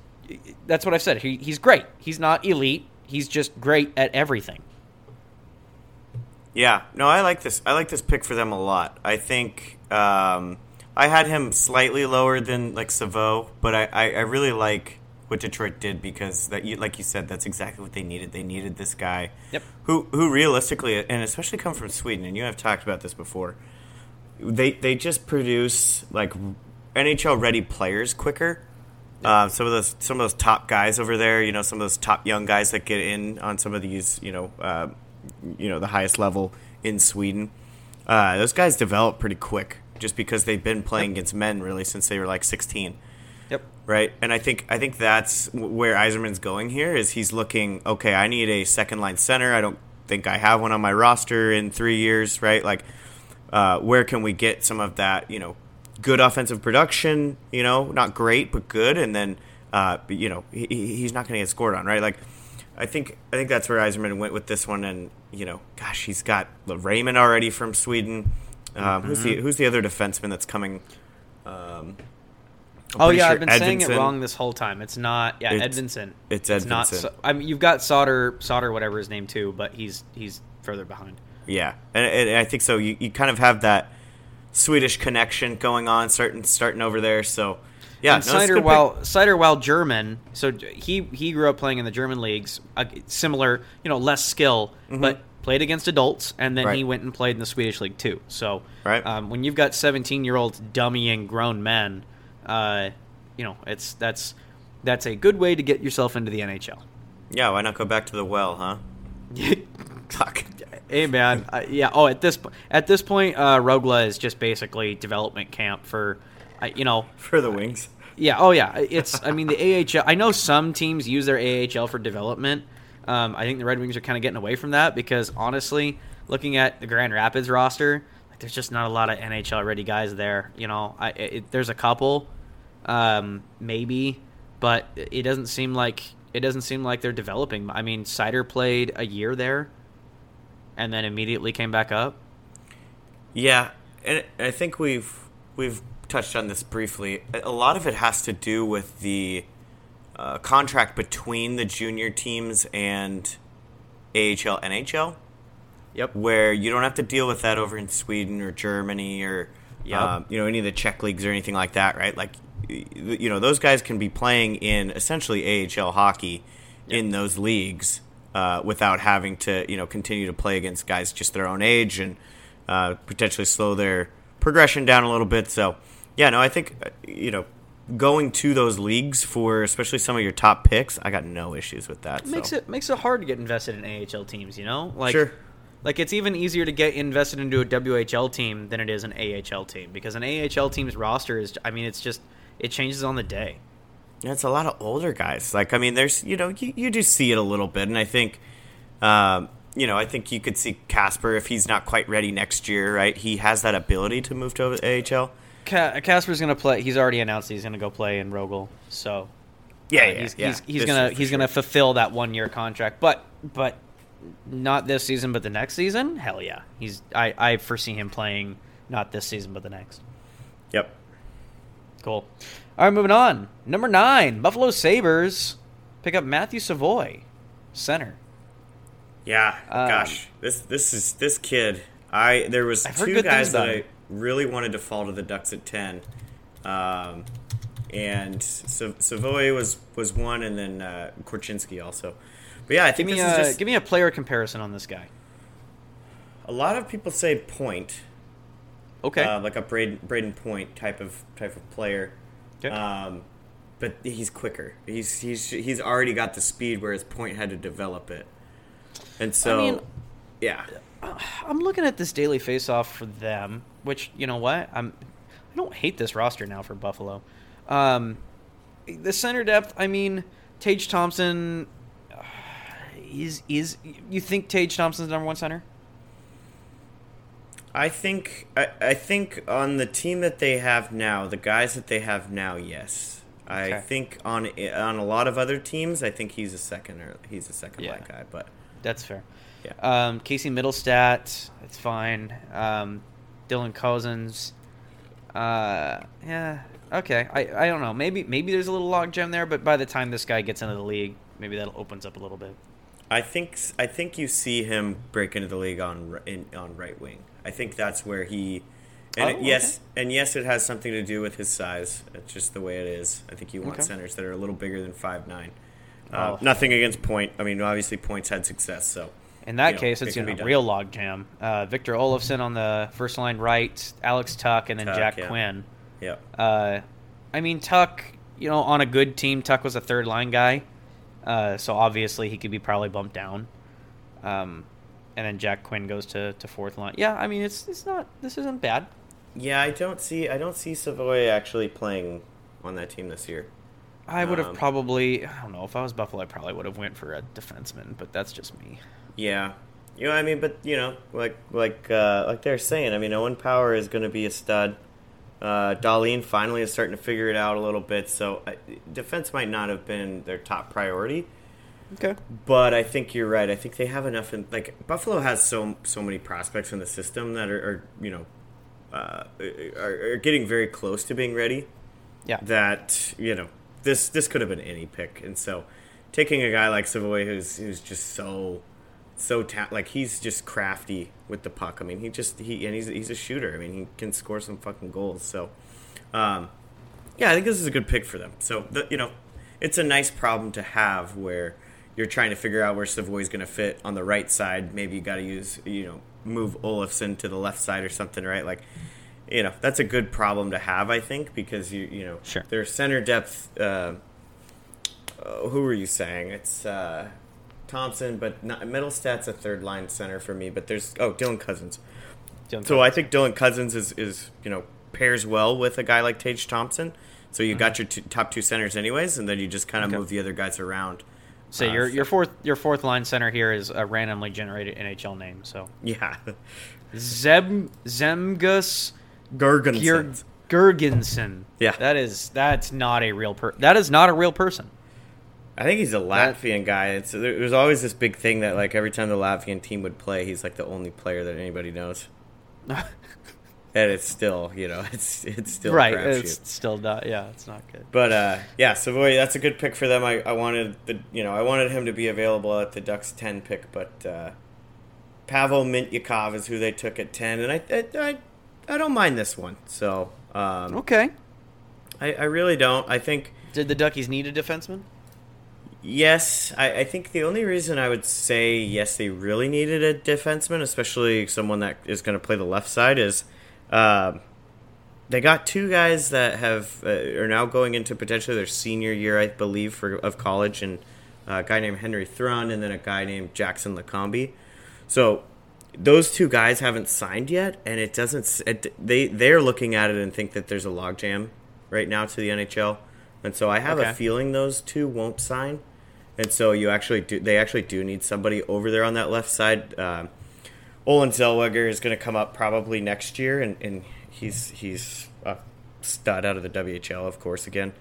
that's what I've said. He, he's great. He's not elite. He's just great at everything. Yeah, no, I like this. I like this pick for them a lot. I think um, I had him slightly lower than like Savo, but I, I, I really like what Detroit did because that you like you said that's exactly what they needed. They needed this guy Yep. who who realistically and especially come from Sweden and you have talked about this before. They they just produce like NHL ready players quicker. Uh, some of those some of those top guys over there, you know, some of those top young guys that get in on some of these, you know, uh, you know, the highest level in Sweden. Uh, those guys develop pretty quick just because they've been playing against men really since they were like 16 Yep. right? And I think I think that's where Yzerman's going here. Is he's looking okay? I need a second line center. I don't think I have one on my roster in three years, right? Like, uh, where can we get some of that? You know, good offensive production. You know, not great but good, and then uh, you know he, he- he's not going to get scored on, right? Like. I think I think that's where Yzerman went with this one, and you know, gosh, he's got Raymond already from Sweden. Um, Who's the Who's the other defenseman that's coming? Um, Oh yeah, sure I've been saying it wrong this whole time. It's not. Yeah, It's- Edvinsson. it's not. Edvinsson. So, I mean, you've got Sauter, Sauter, whatever his name too, but he's he's further behind. Yeah, and, and I think so. You, you kind of have that Swedish connection going on, starting starting over there. So yeah, and no, it's a Seider, while. Seider, while German, so he he grew up playing in the German leagues, uh, similar, you know, less skill, but played against adults, and then. Right. he went and played in the Swedish league too. So, Right. um, when you've got seventeen year olds dummying grown men, uh, you know, it's that's that's a good way to get yourself into the NHL. yeah, why not go back to the well, huh? Fuck. Hey man, uh, yeah. Oh, at this at this point, uh, Rogla is just basically development camp for, uh, you know, For the wings. Yeah. Oh, yeah. It's. I mean, the AHL. I know some teams use their AHL for development. Um, I think the Red Wings are kind of getting away from that because honestly, looking at the Grand Rapids roster, like, there's just not a lot of NHL ready guys there. You know, I it, there's a couple, um, maybe, but it doesn't seem like it doesn't seem like they're developing. I mean, Seider played a year there, and then immediately came back up. Yeah, and I think we've we've touched on this briefly. A lot of it has to do with the uh, contract between the junior teams and AHL NHL. Yep. where you don't have to deal with that over in Sweden or Germany or Yep. um, you know any of the Czech leagues or anything like that, right? Like you know those guys can be playing in essentially AHL hockey in those leagues uh, without having to you know continue to play against guys just their own age and uh, potentially slow their progression down a little bit. So yeah, no, I think uh, you know going to those leagues for especially some of your top picks, I got no issues with that. so. makes it makes it hard to get invested in AHL teams. You know, like Sure. like it's even easier to get invested into a WHL team than it is an AHL team because an AHL team's roster is. I mean, it's just it changes on the day. Yeah, it's a lot of older guys. Like, I mean, there's, you know, you, you do see it a little bit, and I think, um, you know, I think you could see Kasper if he's not quite ready next year, right? He has that ability to move to AHL. Ca- Kasper's gonna play. He's already announced he's gonna go play in Rogel. So Yeah, uh, yeah, he's, yeah. he's, he's gonna he's sure. gonna fulfill that one year contract, but but not this season, but the next season. Hell yeah, he's. I I foresee him playing not this season, but the next. Yep. Cool. All right, moving on. Number nine, Buffalo Sabres pick up Matthew Savoie, center. Yeah, Um, gosh, this this is this kid. I there was I've two guys that I him. Really wanted to fall to the Ducks at ten, um, and Sa- Savoie was was one, and then uh, Korchinski also. But yeah, I Give me this a is just give me a player comparison on this guy. a lot of people say Point, Okay. uh, like a Brayden, Brayden Point type of type of player. Okay. Um, but he's quicker. He's he's he's already got the speed, where his Point had to develop it. And so, mean- yeah, I'm looking at this daily face-off for them, which you know what I'm. I don't hate this roster now for Buffalo. Um, the center depth. I mean, Tage Thompson. uh, Is is you think Tage Thompson's number one center? I think I, I think on the team that they have now, the guys that they have now, yes. I think on on a lot of other teams, I think he's a second or he's a second Yeah. line guy. But That's fair. Yeah. Um, Casey Mittelstadt, it's fine. Um, Dylan Cozens. Uh, yeah. Okay. I, I don't know. Maybe maybe there's a little log logjam there, but by the time this guy gets into the league, maybe that opens up a little bit. I think I think you see him break into the league on in, on right wing. I think that's where he. And Oh, it- yes, and yes, it has something to do with his size. It's just the way it is. I think you want Okay. centers that are a little bigger than five nine. Uh, Oh. Nothing against Point. I mean, obviously, Point's had success. So In that You know, case, it's going to be real logjam. Uh, Victor Olofsson on the first line right, Alex Tuch, and then Tuch, Jack yeah. Quinn. yeah, Uh, I mean, Tuch, you know, on a good team, Tuch was a third line guy. Uh, so obviously he could be probably bumped down. Um, and then Jack Quinn goes to, to fourth line. Yeah, I mean, it's it's not, this isn't bad. yeah. I don't see I don't see Savoie actually playing on that team this year. I would have Um, probably, I don't know, if I was Buffalo, I probably would have went for a defenseman, but that's just me. Yeah, you know, I mean, but you know, like like uh, like they're saying, I mean, Owen Power is going to be a stud. Uh, Dahlin finally is starting to figure it out a little bit. So uh, defense might not have been their top priority, Okay. but I think you're right. I think they have enough. In, like Buffalo has so so many prospects in the system that are, are you know uh, are, are getting very close to being ready Yeah. that you know this this could have been any pick, and so taking a guy like Savoie who's who's just so so ta- like he's just crafty with the puck. I mean, he just he and he's he's a shooter. I mean, he can score some fucking goals. So, um, yeah, I think this is a good pick for them. So the, you know, it's a nice problem to have where you're trying to figure out where Savoie's going to fit on the right side. Maybe you got to use you know move Olofsson to the left side or something, right? Like, you know, that's a good problem to have, I think, because you you know Sure. their center depth. Uh, uh, who were you saying? It's uh, Thompson, but not, Mittelstadt's a third line center for me. But there's oh Dylan Cozens. Dylan So I think Dylan Cozens is, is you know pairs well with a guy like Tage Thompson. So you got your two, top two centers anyways, and then you just kind of Mm-hmm. Okay. move the other guys around. So Uh, your your fourth your fourth line center here is a randomly generated NHL name. So Yeah, Zeb Zemgus Girgensons. Girgensons. Yeah. that is that's not a real per. That is not a real person. I think he's a Latvian guy. It's there, there's always this big thing that like every time the Latvian team would play, he's like the only player that anybody knows. And it's still, you know, it's it's still right, a crapshoot. it's still not. Yeah, it's not good. But uh, yeah, Savoie, that's a good pick for them. I, I wanted the you know I wanted him to be available at the Ducks ten pick, but uh, Pavel Mintyukov is who they took at ten, and I I, I, I don't mind this one. So um, Okay. I, I really don't. I think Did the Duckies need a defenseman? Yes, I, I think the only reason I would say yes, they really needed a defenseman, especially someone that is going to play the left side, is. Um, they got two guys that have uh, are now going into potentially their senior year, I believe, for of college, and a guy named Henry Thrun, and then a guy named Jackson Lacombe. So those two guys haven't signed yet, and it doesn't. It, they they're looking at it and think that there's a logjam right now to the NHL, and so I have Okay. a feeling those two won't sign, and so you actually do. They actually do need somebody over there on that left side. Um, Olen Zellweger is going to come up probably next year, and, and he's he's a stud out of the WHL, of course, again.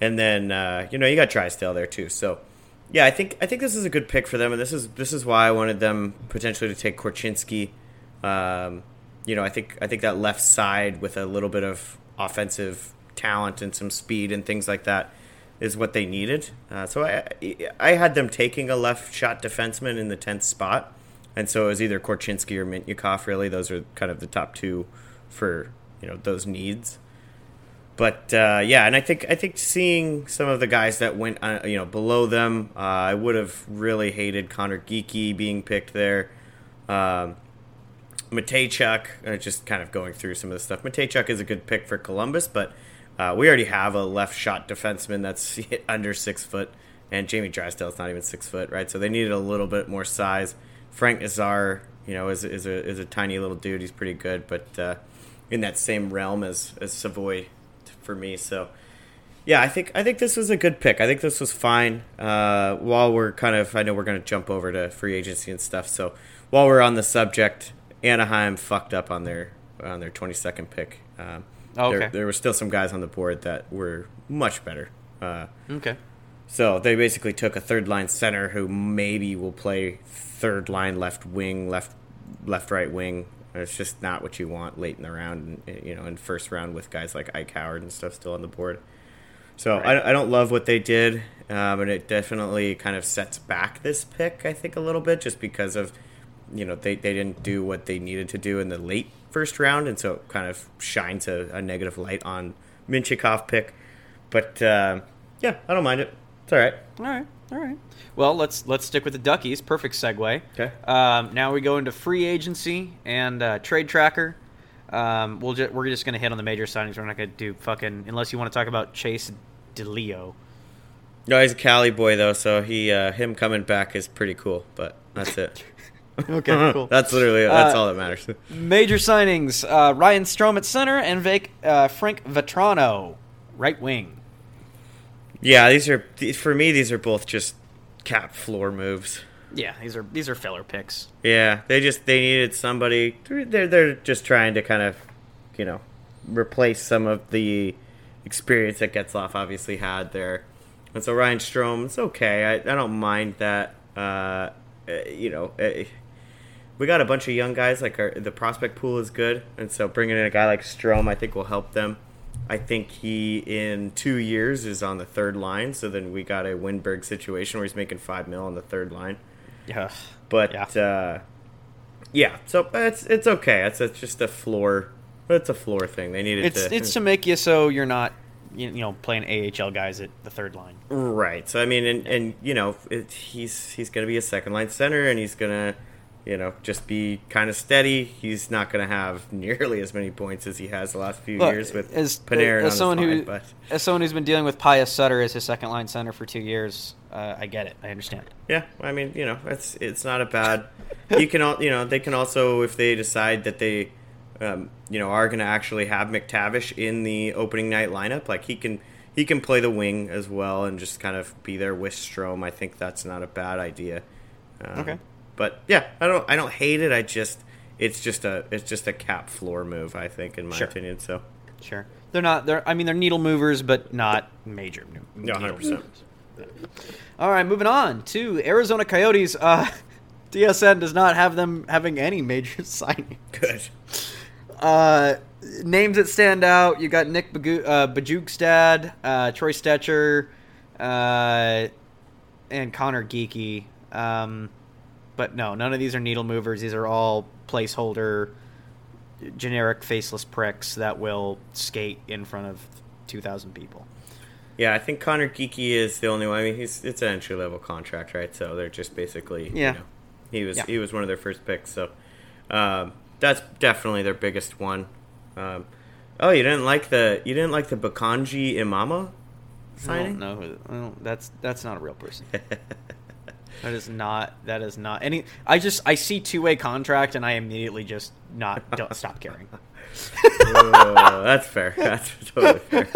And then uh, you know you got Drysdale there too. So yeah, I think I think this is a good pick for them, and this is this is why I wanted them potentially to take Korchinski. Um, you know, I think I think that left side with a little bit of offensive talent and some speed and things like that is what they needed. Uh, so I I had them taking a left shot defenseman in the tenth spot, and so it was either Korchinski or Mintyukov. Really, those are kind of the top two for you know those needs. But uh, yeah, and I think I think seeing some of the guys that went uh, you know below them, uh, I would have really hated Conor Geekie being picked there. Um, Mateychuk, uh, just kind of going through some of the stuff. Mateychuk is a good pick for Columbus, but uh, we already have a left shot defenseman that's under six foot, and Jamie Drysdale's not even six foot, right? So they needed a little bit more size. Frank Nazar, you know, is, is a is a tiny little dude. He's pretty good, but uh, in that same realm as as Savoie for me. So yeah, I think I think this was a good pick. I think this was fine. Uh, while we're kind of, I know we're to jump over to free agency and stuff. So while we're on the subject, Anaheim fucked up on their on their 22nd pick. Um, Oh, okay. there, there were still some guys on the board that were much better. Uh, Okay. so they basically took a third line center who maybe will play third line left wing, left left right wing. It's just not what you want late in the round, and, you know, in first round with guys like Ike Howard and stuff still on the board. So Right. I, I don't love what they did, um, and it definitely kind of sets back this pick. I think a little bit just because of you know they, they didn't do what they needed to do in the late first round, and so it kind of shines a, a negative light on Mintyukov pick. But uh, yeah, I don't mind it. It's all right. All right. All right. Well, let's let's stick with the Duckies. Perfect segue. Okay. Um, now we go into free agency and uh, trade tracker. Um, we'll ju- we're just gonna hit on the major signings. We're not gonna do fucking unless you want to talk about Chase DeLeo. No, he's a Cali boy though, so he uh, him coming back is pretty cool. But that's it. Okay, cool. that's literally that's Uh, all that matters. Major signings: uh, Ryan Strome at center and Vic, uh, Frank Vatrano, right wing. yeah, these are for me. These are both just cap floor moves. Yeah, these are these are filler picks. Yeah, they just they needed somebody. They're they're just trying to kind of, you know, replace some of the experience that Getzlaf obviously had there. And so Ryan Strome, it's okay. I, I don't mind that. Uh, uh, you know, uh, we got a bunch of young guys. Like our, the prospect pool is good, and so bringing in a guy like Strome, I think will help them. I think he in two years is on the third line. So then we got a Wennberg situation where he's making five mil on the third line. Yeah, But Yeah. uh, yeah, so it's it's okay. It's, it's just a floor. It's a floor thing. They needed it's to. it's to make you so you're not you know playing AHL guys at the third line. right. So I mean, and, and you know, it, he's he's gonna be a second line center, and he's gonna, you know, just be kind of steady. He's not gonna have nearly as many points as he has the last few Look, years with as, Panarin as on someone the who, but. as someone who's been dealing with Pius Suter as his second line center for two years, uh, I get it. I understand. Yeah, I mean, you know, it's it's not a bad. you can all, you know, they can also if they decide that they, um, you know, are going to actually have McTavish in the opening night lineup, like he can he can play the wing as well and just kind of be there with Strome. I think that's not a bad idea. Um, Okay. But yeah, I don't I don't hate it. I just it's just a it's just a cap floor move. I think, in my Sure. opinion. So Sure, they're not. They're I mean they're needle movers, but not major. nu- Yeah, 100%. All right, moving on to Arizona Coyotes. Uh, DSN does not have them having any major signing. good. Uh, names that stand out: you got Nick Bagu- uh, Bjugstad, uh, Troy Stecher, uh, and Conor Geekie. Um, but no, none of these are needle movers. These are all placeholder, generic faceless pricks that will skate in front of two thousand people. Yeah, I think Conor Geekie is the only one. I mean, he's it's an entry level contract, right? So they're just basically, Yeah. You know, he was Yeah. he was one of their first picks, so um, that's definitely their biggest one. Um, oh, you didn't like the you didn't like the Bokondji Imama signing? don't know. Who, I don't, that's that's not a real person. That is not. That is not any. I just I see two way contract and I immediately just not don't stop caring. oh, that's fair. That's totally fair.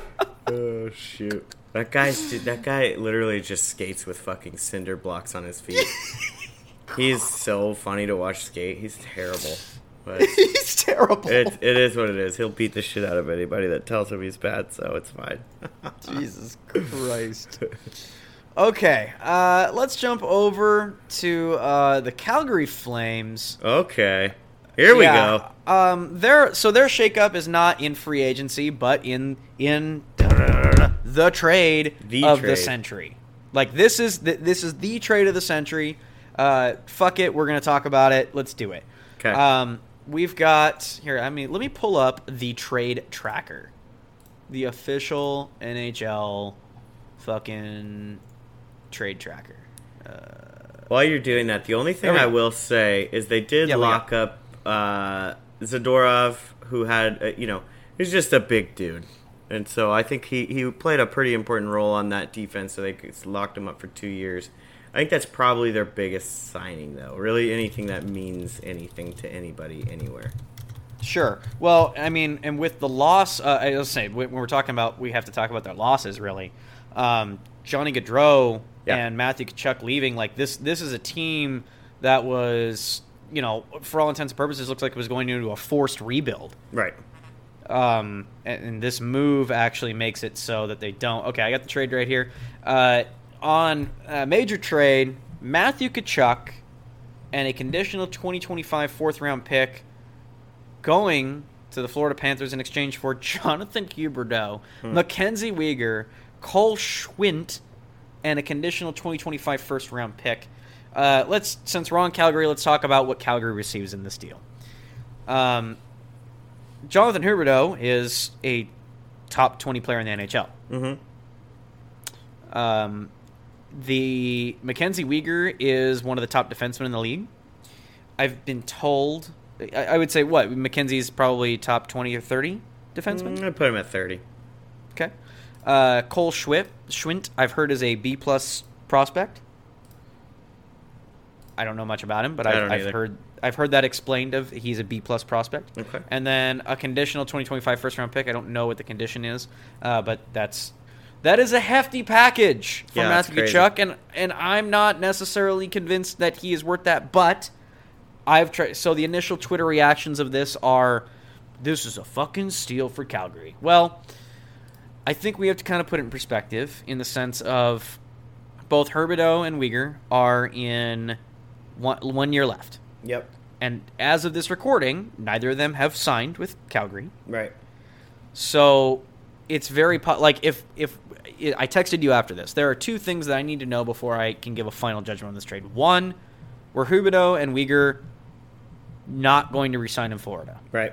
oh shoot, that guy's that guy literally just skates with fucking cinder blocks on his feet. He's so funny to watch skate. He's terrible, but He's terrible. it it is what it is. He'll beat the shit out of anybody that tells him he's bad, so it's fine. Jesus Christ. Okay, uh, let's jump over to uh, the Calgary Flames. okay, here we Yeah, go. Um, their so their shakeup is not in free agency, but in in the trade The of the century. Like this is the, this is the trade of the century. Uh, fuck it, we're gonna talk about it. Let's do it. 'Kay. Um, we've got here. I mean, let me pull up the trade tracker, the official NHL fucking trade tracker. While you're doing that, the only thing There I will say is they did Yeah, we lock up uh, Zadorov, who had, uh, you know, he's just a big dude. And so I think he, he played a pretty important role on that defense, so they locked him up for two years. I think that's probably their biggest signing, though. Really, anything that means anything to anybody anywhere. Sure. Well, I mean, and with the loss, uh, I was say when we're talking about, we have to talk about their losses. Really, um, Johnny Gaudreau Yeah. and Matthew Tkachuk leaving. Like this, this is a team that was, you know, for all intents and purposes, looks like it was going into a forced rebuild. Right. Um, and, and this move actually makes it so that they don't. Okay, I got the trade right here. Uh, on uh, major trade, Matthew Tkachuk and a conditional 2025 fourth round pick going to the Florida Panthers in exchange for Jonathan Huberdeau, Mackenzie Weegar, Cole Schwindt, and a conditional 2025 first round pick. Uh, let's since we're on Calgary, let's talk about what Calgary receives in this deal. Um, Jonathan Huberdeau is a top 20 player in the NHL. Mm-hmm. Um, the Mackenzie Weegar is one of the top defensemen in the league. I've been told, I, I would say, what Mackenzie's probably top 20 or 30 defenseman. I put him at 30. Okay. Uh, Cole Schwip, Schwindt, I've heard is a B plus prospect. I don't know much about him, but I I've, I've heard I've heard that explained of he's a B plus prospect. Okay. And then a conditional 2025 first round pick. I don't know what the condition is, uh, but that's that is a hefty package for Yeah, Matthew Tkachuk, and and I'm not necessarily convinced that he is worth that. But I've tried. So the initial Twitter reactions of this are, "This is a fucking steal for Calgary." Well, I think we have to kind of put it in perspective in the sense of both Huberdeau and Weegar are in one, one year left. Yep. And as of this recording, neither of them have signed with Calgary. Right. So it's very po- like if if I texted you after this, there are two things that I need to know before I can give a final judgment on this trade. One, were Huberdeau and Weegar not going to resign in Florida? Right.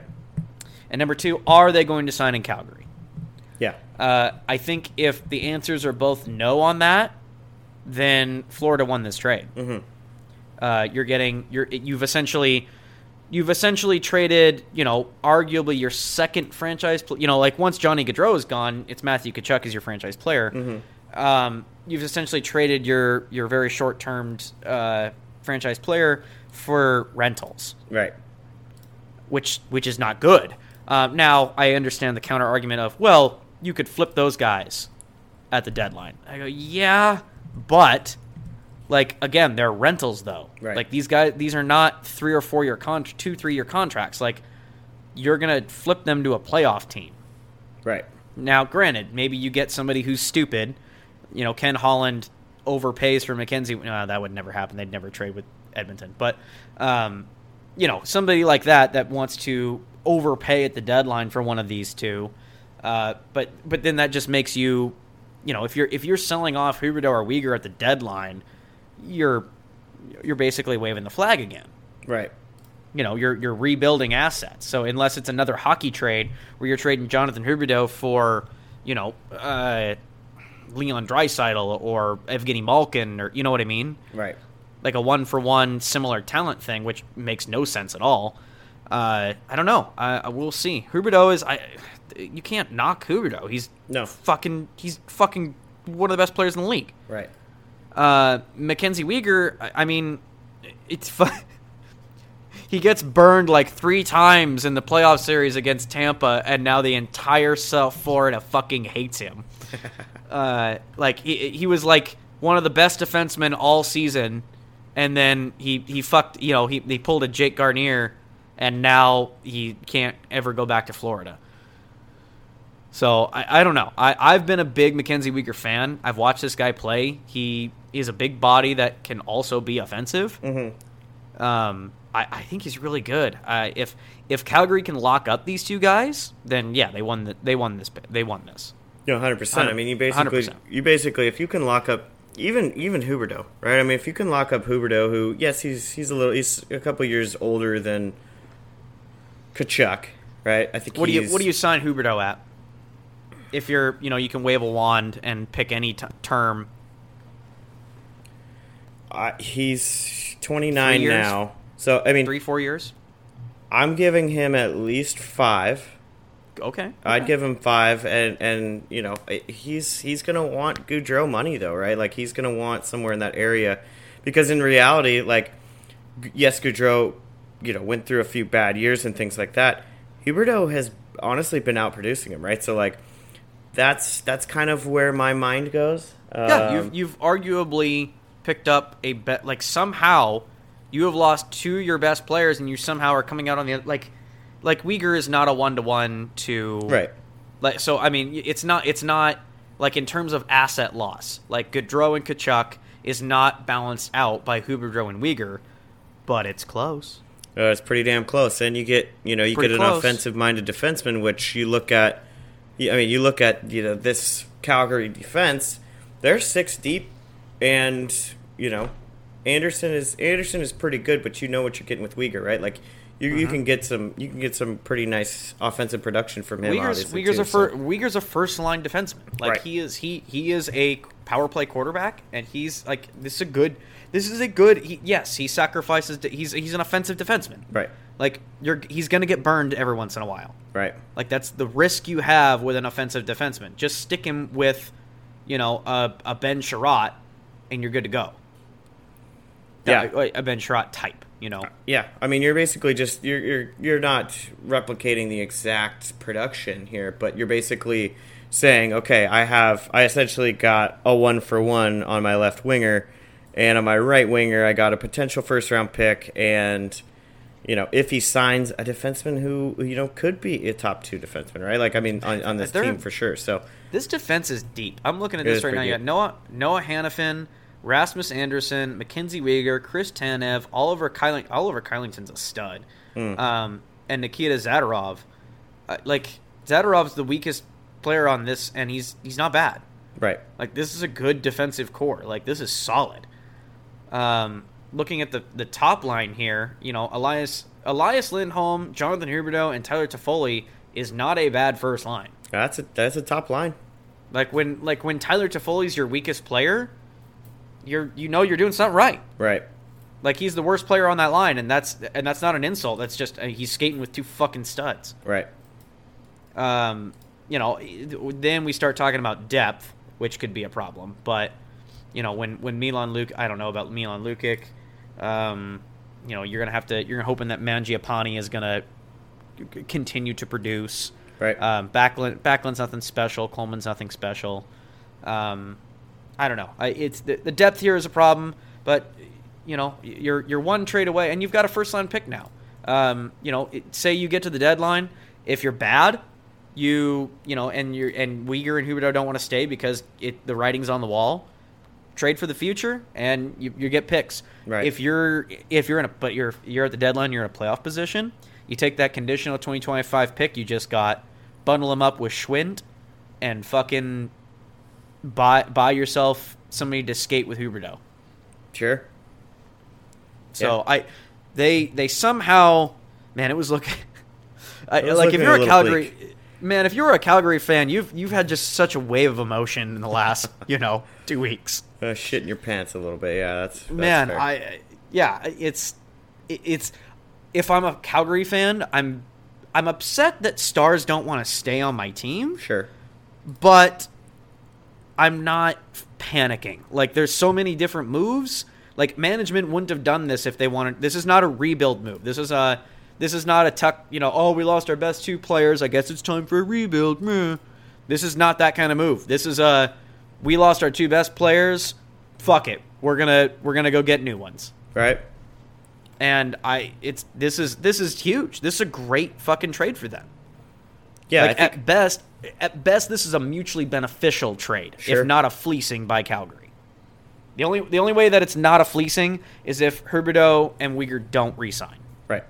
And number two, are they going to sign in Calgary? Yeah. Uh, I think if the answers are both no on that, then Florida won this trade. Mm-hmm. Uh, you're getting you're you've essentially you've essentially traded you know arguably your second franchise pl- you know like once Johnny Gaudreau is gone it's Matthew Tkachuk as your franchise player um, you've essentially traded your your very short termed uh, franchise player for rentals Right. which which is not good. Um, now I understand the counter argument of well, you could flip those guys at the deadline. I go, yeah, but like again, they're rentals though. Right. Like these guys, these are not three or four year con, two three year contracts. Like you're gonna flip them to a playoff team. Right. Now, granted, maybe you get somebody who's stupid. You know, Ken Holland overpays for Mackenzie. No, that would never happen. They'd never trade with Edmonton. But, um, you know, somebody like that that wants to overpay at the deadline for one of these two. Uh, but but then that just makes you, you know, if you're if you're selling off Huberdeau or Weegar at the deadline, you're you're basically waving the flag again Right. you know you're you're rebuilding assets. So unless it's another hockey trade where you're trading Jonathan Huberdeau for you know uh, Leon Draisaitl or Evgeny Malkin or you know what I mean, Right. like a one for one similar talent thing, which makes no sense at all. Uh, I don't know. I, I will see. Huberdeau is I. You can't knock Huberdeau. He's No. fucking. He's fucking one of the best players in the league. Right. Uh, Mackenzie Weegar, I I mean, it's fu- he gets burned like three times in the playoff series against Tampa, and now the entire South Florida fucking hates him. uh, like he he was like one of the best defensemen all season, and then he he fucked. You know, he he pulled a Jake Gardiner, and now he can't ever go back to Florida. So I, I don't know. I, I've been a big Mackenzie Weegar fan. I've watched this guy play. He is a big body that can also be offensive. Mm-hmm. Um, I, I think he's really good. Uh, if if Calgary can lock up these two guys, then yeah, they won. The, they won this. They won this. Know, hundred percent. I mean, you basically 100%. you basically if you can lock up even even Huberdeau, right? I mean, if you can lock up Huberdeau, who yes, he's he's a little he's a couple years older than Tkachuk, right? I think What do you what do you sign Huberdeau at? If you're you know you can wave a wand and pick any t- term. Uh, he's twenty nine now, so I mean, Three four years. I'm giving him at least five. Okay. I'd give him five, and and you know he's he's gonna want Gaudreau money though, right? Like he's gonna want somewhere in that area, because in reality, like yes, Gaudreau, you know, went through a few bad years and things like that. Huberdeau has honestly been out producing him, right? So like that's that's kind of where my mind goes. Yeah, Um, you've you've arguably picked up a bet. Like somehow, you have lost two of your best players, and you somehow are coming out on the like, like Weegar is not a one to one to right. Like so, I mean, it's not it's not like in terms of asset loss. Like Gaudreau and Tkachuk is not balanced out by Huberdeau and Weegar, but it's close. Uh, it's pretty damn close. And you get, you know, you Pretty get an offensive-minded defenseman, which you look at. I mean, you look at you know this Calgary defense. They're six deep, and you know, Andersson is Andersson is pretty good, but you know what you're getting with Weegar, right? Like you, you mm-hmm. can get some you can get some pretty nice offensive production from him. Weegar's, Weegar's too, a fir- so- Weegar's a first line defenseman. Like Right. he is he he is a power play quarterback, and he's like this is a good this is a good he, yes he sacrifices he's he's an offensive defenseman. right, Like you're he's gonna get burned every once in a while. right, Like that's the risk you have with an offensive defenseman. Just stick him with, you know, a, a Ben Chiarot, and you're good to go. Yeah. Uh, a Ben Chiarot type. You know, yeah. I mean, you're basically just you're you're you're not replicating the exact production here, but you're basically saying, okay, I have I essentially got a one for one on my left winger, and on my right winger, I got a potential first round pick, and you know, if he signs a defenseman who you know could be a top two defenseman, right? Like, I mean, on, on this They're- team for sure. So this defense is deep. I'm looking at this right now. You got. Noah Noah Hanifin, Rasmus Andersson, Mackenzie Weegar, Chris Tanev, Oliver Kyling. Oliver Kylington's a stud, Hmm. um, and Nikita Zadorov. Uh, like Zadorov's the weakest player on this, and he's he's not bad. right, Like this is a good defensive core. Like this is solid. Um, looking at the the top line here, you know, Elias Elias Lindholm, Jonathan Huberdeau, and Tyler Toffoli is not a bad first line. that's a that's a top line. Like when like when Tyler Toffoli's your weakest player, you're you know you're doing something right. Right, Like he's the worst player on that line, and that's and that's not an insult. That's just uh, he's skating with two fucking studs. right, um, you know, then we start talking about depth, which could be a problem. But you know, when when Milan Luke, I don't know about Milan Lucic. Um, you know, you're gonna have to. You're hoping that Mangiapane is gonna continue to produce. right. Um, Backlund, Backlund's nothing special. Coleman's nothing special. Um, I don't know. I, it's the, the depth here is a problem, but you know, you're you're one trade away, and you've got a first line pick now. Um, you know, it, say you get to the deadline, if you're bad, you you know, and you're and Weegar and Huberdeau don't want to stay because it the writing's on the wall. Trade for the future, and you, you get picks. Right. If you're if you're in a but you're you're at the deadline, you're in a playoff position. You take that conditional 2025 pick you just got, bundle them up with Schwindt, and fucking buy buy yourself somebody to skate with Huberdeau. sure. So Yeah. I, they they somehow, man, it was looking. I, It was like if you're a a Calgary, man, if you're a Calgary fan, you've you've had just such a wave of emotion in the last you know two weeks. Uh, shit in your pants a little bit. Yeah, that's, that's man, fair. I yeah, it's it's if I'm a Calgary fan, I'm I'm upset that Stars don't want to stay on my team. sure. but I'm not panicking. Like there's so many different moves. Like management wouldn't have done this if they wanted. This is not a rebuild move. This is a this is not a tuck. You know, oh we lost our best two players. I guess it's time for a rebuild. Meh. This is not that kind of move. This is a we lost our two best players. Fuck it. We're gonna we're gonna go get new ones. Right. And I it's this is this is huge. This is a great fucking trade for them. Yeah, like I think at best, at best, this is a mutually beneficial trade, Sure. if not a fleecing by Calgary. The only the only way that it's not a fleecing is if Huberdeau and Weegar don't resign. Right.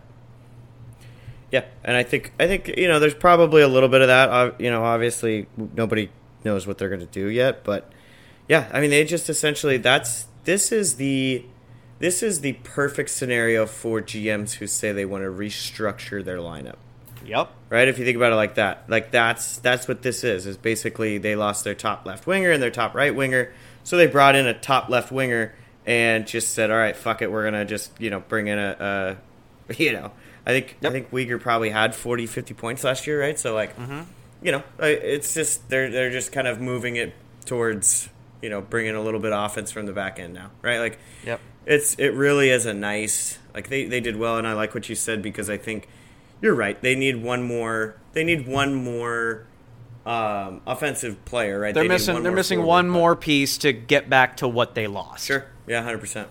Yeah, and I think I think you know there's probably a little bit of that. You know, obviously nobody knows what they're going to do yet. But yeah, I mean, they just essentially that's this is the this is the perfect scenario for GMs who say they want to restructure their lineup. Yep. Right? If you think about it like that. Like that's that's what this is. Is basically they lost their top left winger and their top right winger. So they brought in a top left winger and just said, "All right, fuck it, we're going to just, you know, bring in a, a you know, I think yep. I think Weegar probably had 40 50 points last year, right? So like mm-hmm. You know, it's just they're they're just kind of moving it towards, you know, bringing a little bit of offense from the back end now, right? Like Yep. It's it really is a nice like they they did well and I like what you said because I think you're right. They need one more. They need one more um, offensive player. Right? They're they missing. They're missing one more piece to get back to what they lost. Sure. Yeah. Hundred percent.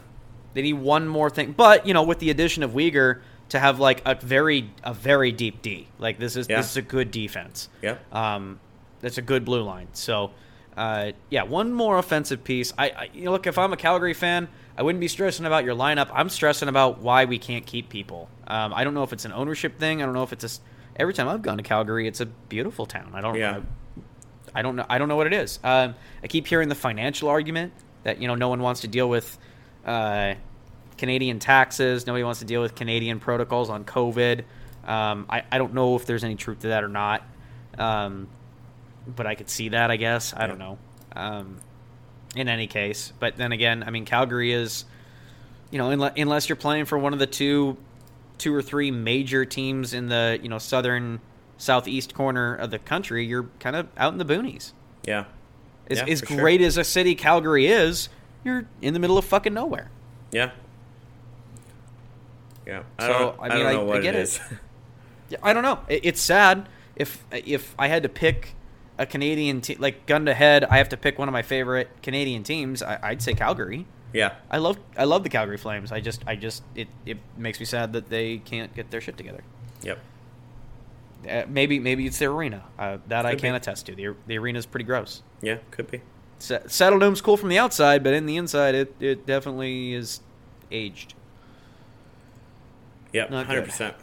They need one more thing, but you know, with the addition of Weegar to have like a very a very deep D, like this is yeah. this is a good defense. Yeah. Um, that's a good blue line. So, uh, yeah, one more offensive piece. I, I you know, look if I'm a Calgary fan. I wouldn't be stressing about your lineup. I'm stressing about why we can't keep people. Um, I don't know if it's an ownership thing. I don't know if it's a. Every time I've gone to Calgary, it's a beautiful town. I don't. Yeah. I, I don't know. I don't know what it is. Um, I keep hearing the financial argument that you know no one wants to deal with uh, Canadian taxes. Nobody wants to deal with Canadian protocols on COVID. Um, I, I don't know if there's any truth to that or not. Um, but I could see that. I guess I don't know. Um, in any case. But then again, I mean, Calgary is, you know, unless you're playing for one of the two, two or three major teams in the you know southern southeast corner of the country, you're kind of out in the boonies. Yeah. As, yeah, as great sure. as a city Calgary is, you're in the middle of fucking nowhere. Yeah. Yeah. I so I mean, I, I, I get it. yeah, I don't know. It, it's sad if if I had to pick a Canadian team, like gun to head, I have to pick one of my favorite Canadian teams. I, would say Calgary. Yeah, I love I love the Calgary Flames. I just I just it, it makes me sad that they can't get their shit together. Yep. Uh, maybe maybe it's their arena. Uh, that could I can be. attest to. The the arena is pretty gross. Yeah, could be. Saddledome's cool from the outside, but in the inside, it it definitely is aged. Yep, hundred percent.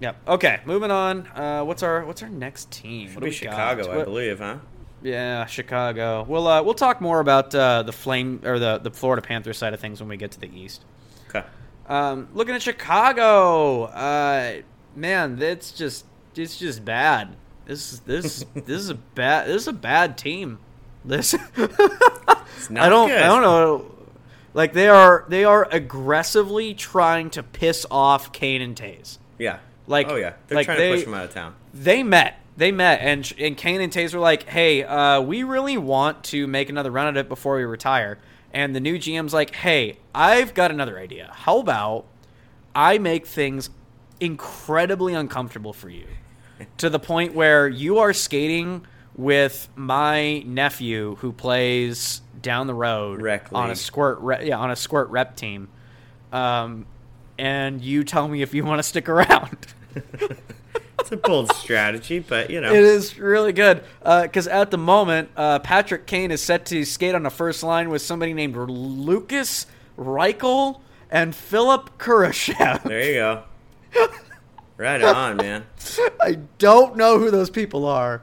Yep. Okay. Moving on. Uh, what's our What's our next team? Should what be Chicago, got? I believe, huh? Yeah, Chicago. We'll uh, we'll talk more about uh, the Flame or the the Florida Panthers side of things when we get to the East. Okay. Um, looking at Chicago, uh, man, that's just it's just bad. This this this is a bad this is a bad team. This I don't good. I don't know. Like they are they are aggressively trying to piss off Kane and Toews. Yeah. Like, oh yeah, they're like trying they, to push him out of town. They met. They met, and and Kane and Toews were like, "Hey, uh, we really want to make another run at it before we retire." And the new GM's like, "Hey, I've got another idea. How about I make things incredibly uncomfortable for you, to the point where you are skating with my nephew who plays down the road on a squirt, re- yeah, on a squirt rep team." Um, and you tell me if you want to stick around. it's a bold strategy, but you know it is really good because uh, at the moment uh, Patrick Kane is set to skate on the first line with somebody named Lukas Reichel and Philipp Kurashev. There you go. right on, man. I don't know who those people are.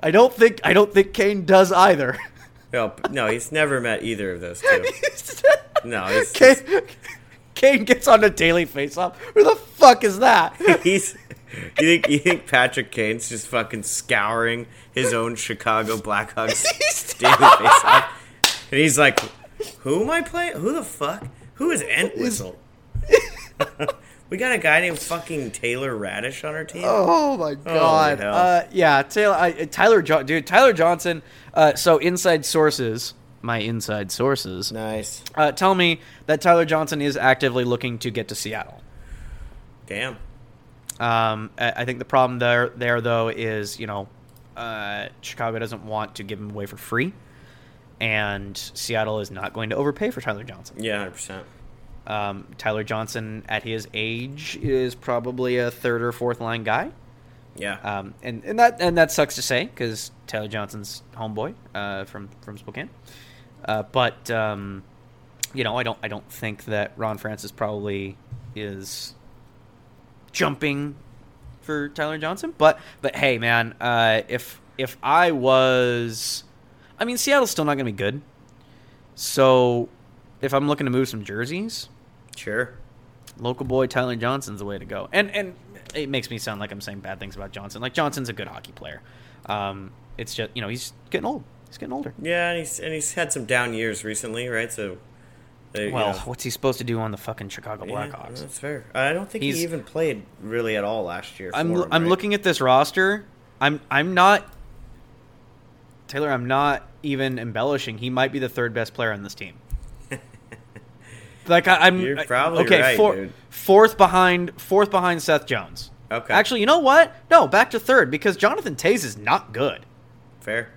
I don't think I don't think Kane does either. No, no, he's never met either of those two. no, he's, Kane, Kane gets on a daily faceoff. Who the fuck is that? He's. You think you think Patrick Kane's just fucking scouring his own Chicago Blackhawks daily faceoff, and he's like, "Who am I playing? Who the fuck? Who is Entwistle?" We got a guy named fucking Taylor Raddysh on our team. Oh my god! Uh, yeah, Taylor, I, Tyler, dude, Tyler Johnson. Uh, so inside sources my inside sources. Nice. Uh, tell me that Tyler Johnson is actively looking to get to Seattle. Damn. Um, I think the problem there, there though, is you know, uh, Chicago doesn't want to give him away for free, and Seattle is not going to overpay for Tyler Johnson. Yeah, hundred percent. Um, Tyler Johnson, at his age, is probably a third or fourth line guy. Yeah. Um, and, and that and that sucks to say because Tyler Johnson's homeboy uh, from from Spokane. Uh, but um, you know, I don't I don't think that Ron Francis probably is jumping for Tyler Johnson. But but hey, man, uh, if if I was I mean, Seattle's still not going to be good. So, if I'm looking to move some jerseys, Sure. local boy Tyler Johnson's the way to go. And and it makes me sound like I'm saying bad things about Johnson. Like Johnson's a good hockey player. Um, it's just you know he's getting old. He's getting older. Yeah, and he's and he's had some down years recently, right? So, you Well, know, what's he supposed to do on the fucking Chicago yeah, Blackhawks? that's fair. I don't think He's- he even played really at all last year. I'm him, I'm right? looking at this roster. I'm I'm not Taylor. I'm not even embellishing. He might be the third best player on this team. Like I, I'm You're probably okay. right, four- dude. Fourth behind fourth behind Seth Jones. Okay. Actually, you know what? No, back to third because Jonathan Toews is not good. fair.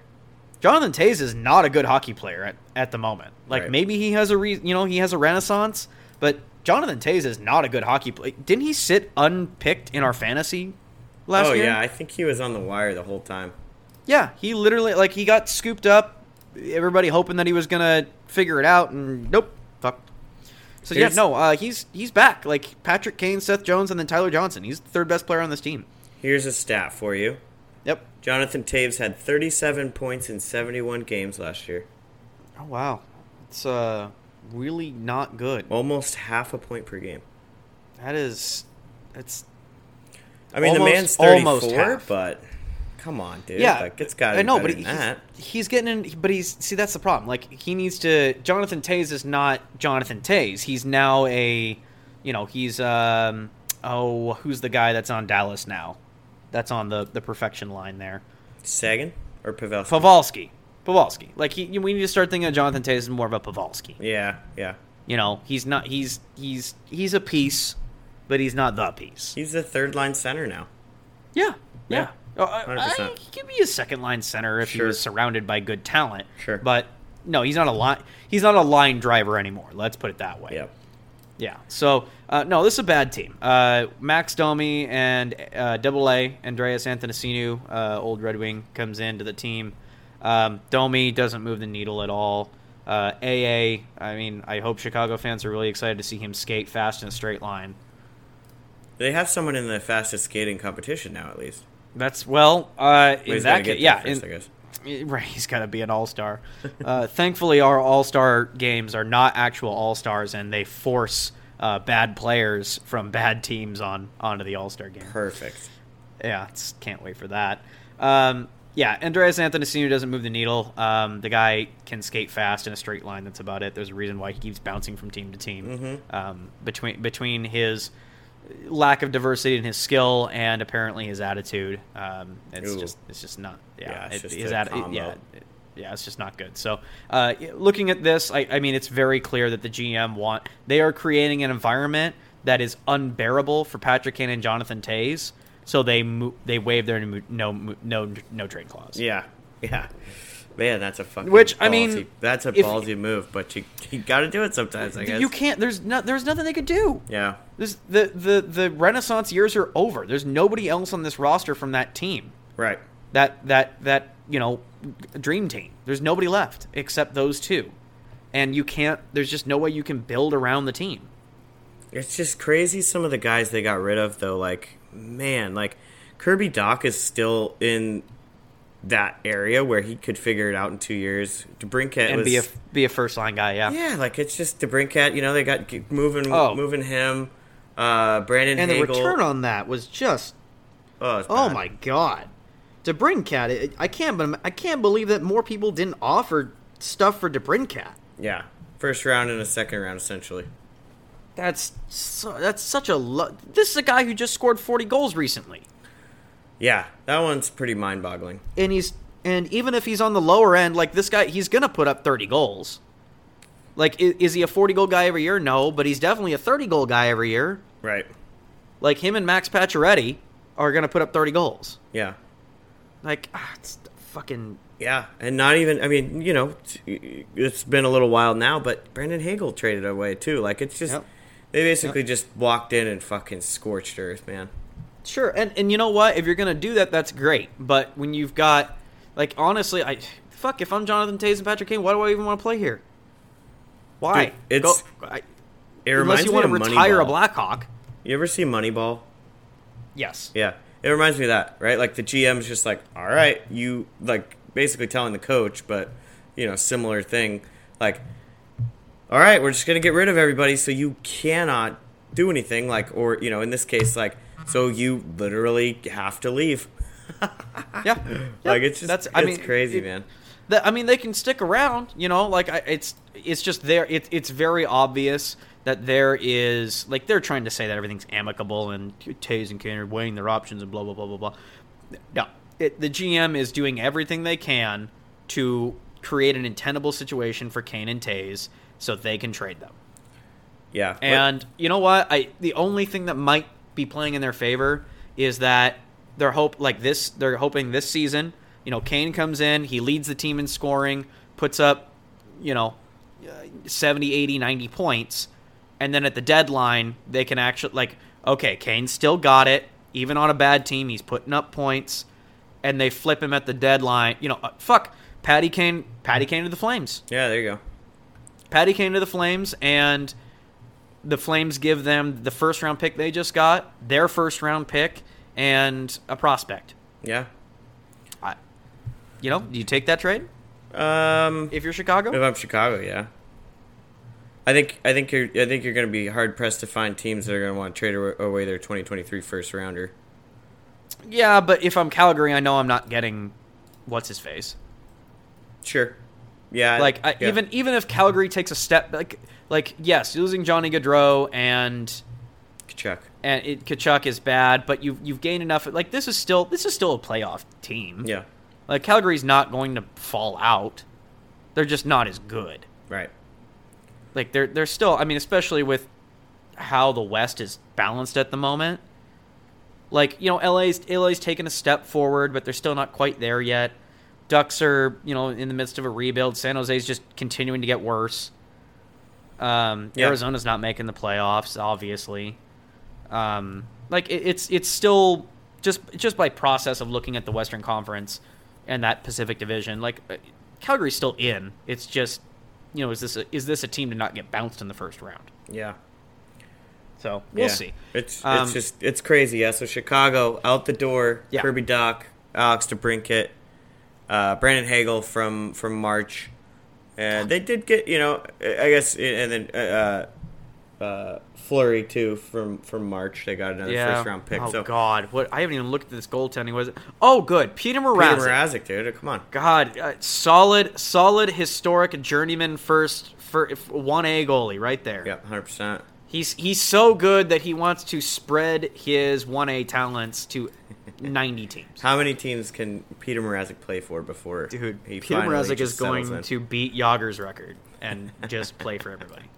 Jonathan Toews is not a good hockey player at, at the moment. Like Right. maybe he has a re, you know he has a renaissance, but Jonathan Toews is not a good hockey player. Didn't he sit unpicked in our fantasy last oh year? Oh yeah, I think he was on the wire the whole time. Yeah, he literally like he got scooped up. Everybody hoping that he was gonna figure it out, and nope, fuck. So Here's- yeah, no, uh, he's he's back. Like Patrick Kane, Seth Jones, and then Tyler Johnson. He's the third best player on this team. Here's a stat for you. Yep. Jonathan Toews had 37 points in 71 games last year. Oh wow, it's uh really not good. Almost half a point per game. That is, that's I mean, Almost- the man's 34, almost half. but come on, dude. yeah. Like, it's got to I know, but than he's, that. he's getting in. But he's see that's the problem. Like he needs to. Jonathan Toews is not Jonathan Toews. He's now a, you know, he's um oh who's the guy that's on Dallas now, that's on the the perfection line there. Seguin or Pavelski? Pavelski. Pavelski. Like he, we need to start thinking of Jonathan Toews as more of a Pavelski. yeah, yeah. You know, he's not. He's he's he's a piece, but he's not the piece. He's the third line center now. Yeah, yeah. Yeah, Oh, I- I- he could be a second line center if he was surrounded by good talent. Sure. but no, he's not a line. He's not a line driver anymore. Let's put it that way. Yeah. Yeah. So uh, no, this is a bad team. Uh, Max Domi and uh, Double A Andreas Athanasiou, uh, old Red Wing, comes into the team. Um, Domi doesn't move the needle at all. Uh, AA, I mean, I hope Chicago fans are really excited to see him skate fast in a straight line. They have someone in the fastest skating competition now, at least. That's well, uh, in he's that case, yeah, first, in- I guess. Right, he's got to be an all star. Uh, thankfully, our all star games are not actual all stars, and they force uh, bad players from bad teams on onto the all star game. Perfect. Yeah, it's, can't wait for that. Um, yeah, Andreas Athanasiou doesn't move the needle. Um, the guy can skate fast in a straight line. That's about it. There's a reason why he keeps bouncing from team to team. Mm-hmm. Um, between between his lack of diversity in his skill and apparently his attitude, um, it's Ooh. just it's just not. Yeah, Yeah, it's it- just his a atti- combo. yeah, it- yeah, it's just not good. So, uh, looking at this, I, I mean, it's very clear that the GM want they are creating an environment that is unbearable for Patrick Kane and Jonathan Toews. So they mo- they waive their no no no, no trade clause. Yeah, yeah. Man, that's a fucking. Which, I mean, that's a if- ballsy move, but you you got to do it sometimes, I guess. You can't. There's no. There's nothing they could do. Yeah, This the the the Renaissance years are over. There's nobody else on this roster from that team. right. That that that you know, dream team. There's nobody left except those two, and you can't. There's just no way you can build around the team. It's just crazy. Some of the guys they got rid of, though. Like, man, like Kirby Dach is still in that area where he could figure it out in two years. DeBrincat and was, be a be a first line guy. Yeah. yeah, like it's just DeBrincat. You know, they got moving, Oh. moving him. Uh, Brandon And the return on that was just oh, oh my god. DeBrincat, I can't I can't believe that more people didn't offer stuff for DeBrincat. Yeah, first round and a second round essentially. That's so, that's such a lo- this is a guy who just scored 40 goals recently. Yeah, that one's pretty mind-boggling. And he's and even if he's on the lower end like this guy he's going to put up 30 goals. Like is, is he a 40 goal guy every year? No, but he's definitely a 30 goal guy every year. Right. Like him and Max Pacioretty are going to put up 30 goals. Yeah. Like ah, it's fucking Yeah, and not even. I mean, you know, it's- been a little while now, but Brandon Hagel traded away too. Like it's just Yep. they basically just walked in and fucking scorched earth, man. Sure, and and you know what? If you're gonna do that, that's great. But when you've got, like, honestly, I fuck. If I'm Jonathan Toews and Patrick Kane, why do I even want to play here? Why? Dude, it's- Go, I, It unless you want to retire a Moneyball. Blackhawk. You ever see Moneyball? Yes. Yeah, it reminds me of that, right? Like the GM's just like, all right, you like basically telling the coach, but you know, similar thing. Like, all right, we're just gonna get rid of everybody, so you cannot do anything. Like, or you know, in this case, like, so you literally have to leave. Yeah, like it's just that's. I mean, crazy, it- man. the- I mean, they can stick around. You know, like I, it's it's just there. It, it's very obvious that there is like they're trying to say that everything's amicable and Toews and Kane are weighing their options and blah blah blah blah blah. No, it, the GM is doing everything they can to create an untenable situation for Kane and Toews so they can trade them. Yeah, but- And you know what? I the only thing that might be playing in their favor is that they're hope like this. They're hoping this season. You know, Kane comes in, he leads the team in scoring, puts up, you know, uh, 70, 80, 90 points, and then at the deadline they can actually like, okay, Kane still got it, even on a bad team, he's putting up points, and they flip him at the deadline. You know, uh, fuck, Patty Kane, Patty Kane to the Flames. yeah, there you go. Patty came to the Flames, and the Flames give them the first round pick they just got, their first round pick, and a prospect. Yeah. I, you know, do you take that trade Um, if you're Chicago? If I'm Chicago, yeah. I think I think you're I think you're going to be hard pressed to find teams that are going to want to trade away their 2023 first rounder. Yeah, but if I'm Calgary, I know I'm not getting what's his face. Sure. Yeah. Like I, yeah. even even if Calgary takes a step like like yes, losing Johnny Gaudreau and Tkachuk. and it, Tkachuk is bad, but you've you've gained enough. Like this is still this is still a playoff team. Yeah. Like Calgary's not going to fall out. They're just not as good. Right. Like they're they're still. I mean, especially with how the West is balanced at the moment. Like you know, LA's LA's taken a step forward, but they're still not quite there yet. Ducks are you know in the midst of a rebuild. San Jose's just continuing to get worse. Um, Yeah. Arizona's not making the playoffs, obviously. Um, like it, it's it's still just just by process of looking at the Western Conference and that Pacific Division. Like uh, Calgary's still in. It's just you know is this a, is this a team to not get bounced in the first round? Yeah. So we'll Yeah. see. It's Um, it's just it's crazy. Yeah. So Chicago out the door. Yeah. Kirby Dach, Alex DeBrincat, uh, Brandon Hagel from from March, and they did get you know I guess and then uh, uh, Fleury too from from March. They got another yeah. first round pick. Oh so God, what I haven't even looked at this goaltending. Was it? Oh, good, Peter Peter Mrazek. Mrazek, dude. Come on. God, uh, solid, solid, historic journeyman first for one A goalie right there. Yeah, hundred percent. He's he's so good that he wants to spread his one A talents to ninety teams. How many teams can Peter Mrazek play for before Dude, he Peter finally Mrazek is going in? to beat Jagr's record and just play for everybody.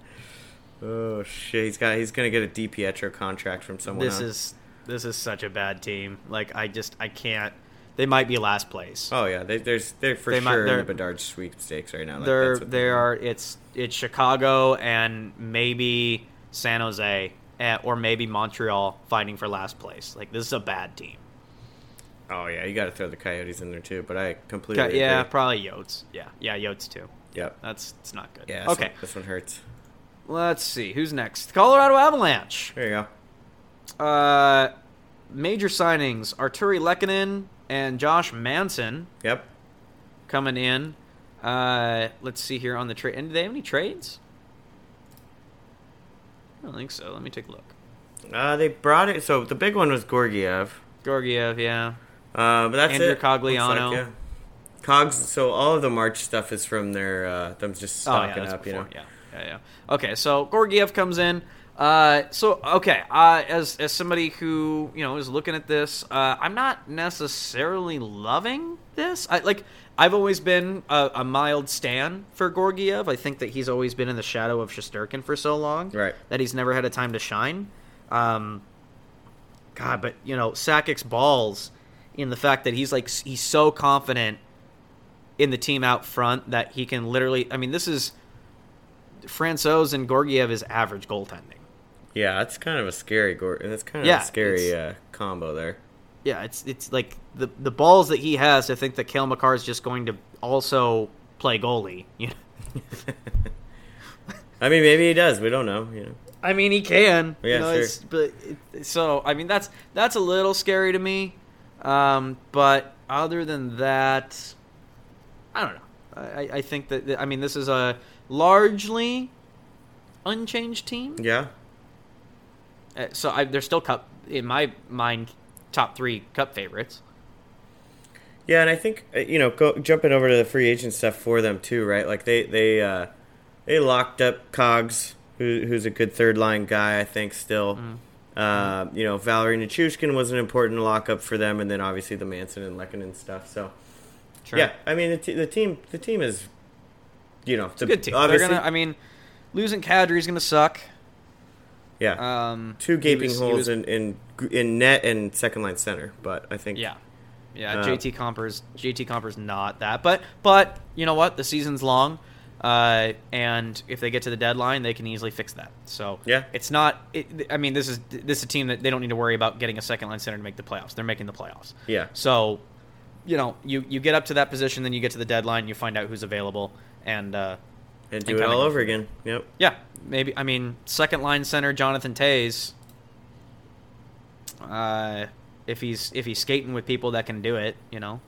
Oh shit, he's got he's gonna get a DiPietro contract from someone. This else. is this is such a bad team. Like I just I can't. They might be last place. Oh yeah, they, there's they're for They might- sure in they're- the Bedard sweepstakes right now. Like, they're they they're are. It's it's Chicago and maybe San Jose eh, or maybe Montreal fighting for last place. Like this is a bad team. Oh yeah, you got to throw the Coyotes in there too. But I completely yeah, agree. probably Yotes. Yeah, yeah, Yotes too. Yep. That's it's not good. Yeah. Okay. One, this one hurts. Let's see who's next. Colorado Avalanche. There you go. Uh, major signings: Artturi Lehkonen and Josh Manson Yep. coming in. Uh, let's see here on the trade. And do they have any trades? I don't think so. Let me take a look. Uh, they brought it. So the big one was Georgiev. Georgiev, yeah. Uh, but that's Andrew it. Cogliano. Like, yeah. Cogs. So all of the March stuff is from their uh, them just Oh, yeah, stocking up. You know. Yeah, yeah, yeah. Okay, so Georgiev comes in. Uh, so okay, uh, as as somebody who you know is looking at this, uh, I'm not necessarily loving this. I like. I've always been a, a mild stan for Georgiev. I think that he's always been in the shadow of Shesterkin for so long, Right. That he's never had a time to shine. Um, God, but you know, Sakic's balls in the fact that he's like he's so confident in the team out front that he can literally. I mean, this is Francouz and Georgiev is average goaltending. Yeah, that's kind of a scary. That's kind of Yeah, a scary uh, combo there. Yeah, it's it's like the the balls that he has to think that Cale Makar is just going to also play goalie. You know? I mean, maybe he does. We don't know. You know. I mean, he can. Yeah, you know, sure. it's- But it, so I mean, that's that's a little scary to me. Um, but other than that, I don't know. I, I think that I mean this is a largely unchanged team. Yeah. Uh, so I, they're still cup in my mind top three cup favorites. Yeah, and I think uh, you know, go, jumping over to the free agent stuff for them too, right? Like they they uh, they locked up Cogs, who, who's a good third line guy, I think still. Uh, you know, Valeri Nichushkin was an important lockup for them, and then obviously the Manson and Lehkonen stuff. So yeah, I mean the, t- the team the team is, you know, it's a good team. Obviously, gonna. I mean, losing Kadri is gonna suck. yeah, Um, two gaping was- holes was- in, in in net and second line center, but I think Yeah, yeah. Uh, JT Compher, JT Compher, not that, but but you know what? The season's long, uh, and if they get to the deadline, they can easily fix that. So Yeah. it's not. It, I mean, this is this is a team that they don't need to worry about getting a second line center to make the playoffs. They're making the playoffs. yeah, So, you know, you you get up to that position, then you get to the deadline, you find out who's available, and uh, and do And it all over again. Yep. yeah, maybe. I mean, second line center Jonathan Toews. Uh, if he's if he's skating with people that can do it, you know,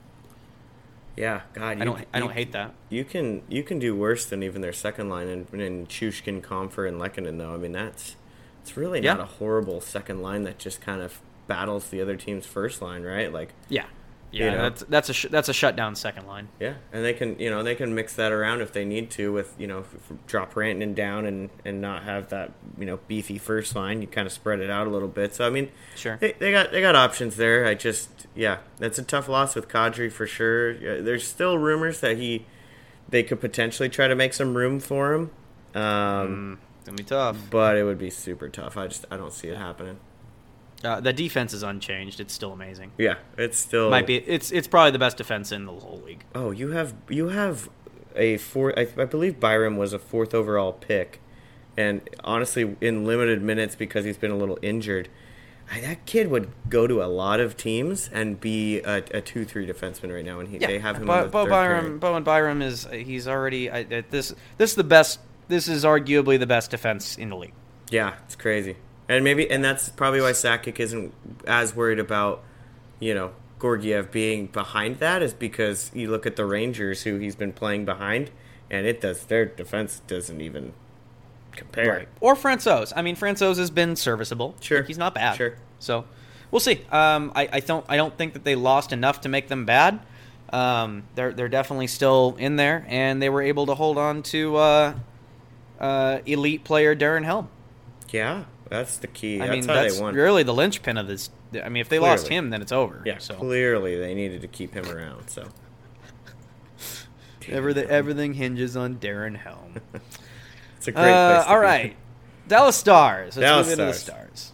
Yeah, God, you, I don't I don't hate that. You can you can do worse than even their second line and in Chushkin, Compher, and Lehkonen though. I mean that's it's really Yeah. not a horrible second line that just kind of battles the other team's first line, right? Like Yeah, yeah. You know? That's that's a sh- that's a shutdown second line. yeah, and they can you know they can mix that around if they need to with you know f- drop Rantanen down and and not have that you know beefy first line. You kind of spread it out a little bit. So I mean, Sure. they, they got they got options there. I just yeah, that's a tough loss with Kadri for sure. Yeah, there's still rumors that he they could potentially try to make some room for him. Um, Mm, it's gonna be tough. but it would be super tough. I just I don't see it happening. Uh, the defense is unchanged. It's still amazing. Yeah, it's still Might be. It's it's probably the best defense in the whole league. Oh, you have you have a four. I, I believe Byram was a fourth overall pick, and honestly, in limited minutes because he's been a little injured, I, that kid would go to a lot of teams and be a, a two three defenseman right now, and he, they have him. Bo, on Bo third Byram. pairing. Bowen Byram is he's already I, I- this. This is the best. This is arguably the best defense in the league. Yeah, it's crazy, and maybe and that's probably why Sakic isn't as worried about, you know. Georgiev being behind that is because you look at the Rangers who he's been playing behind, and it does their defense doesn't even compare. Or Francouz. I mean, Francouz has been serviceable. Sure. Like, he's not bad. Sure. So we'll see. Um, I, I don't I don't think that they lost enough to make them bad. Um, they're they're definitely still in there, and they were able to hold on to uh, uh, elite player Darren Helm. Yeah, that's the key. I that's mean, how that's they won. really the linchpin of this. I mean, if they lost him, then it's over. yeah, So clearly they needed to keep him around. So everything everything hinges on Darren Helm. it's a great Uh, place. To all be. right, Dallas Stars. Let's Dallas move into the Stars. Stars.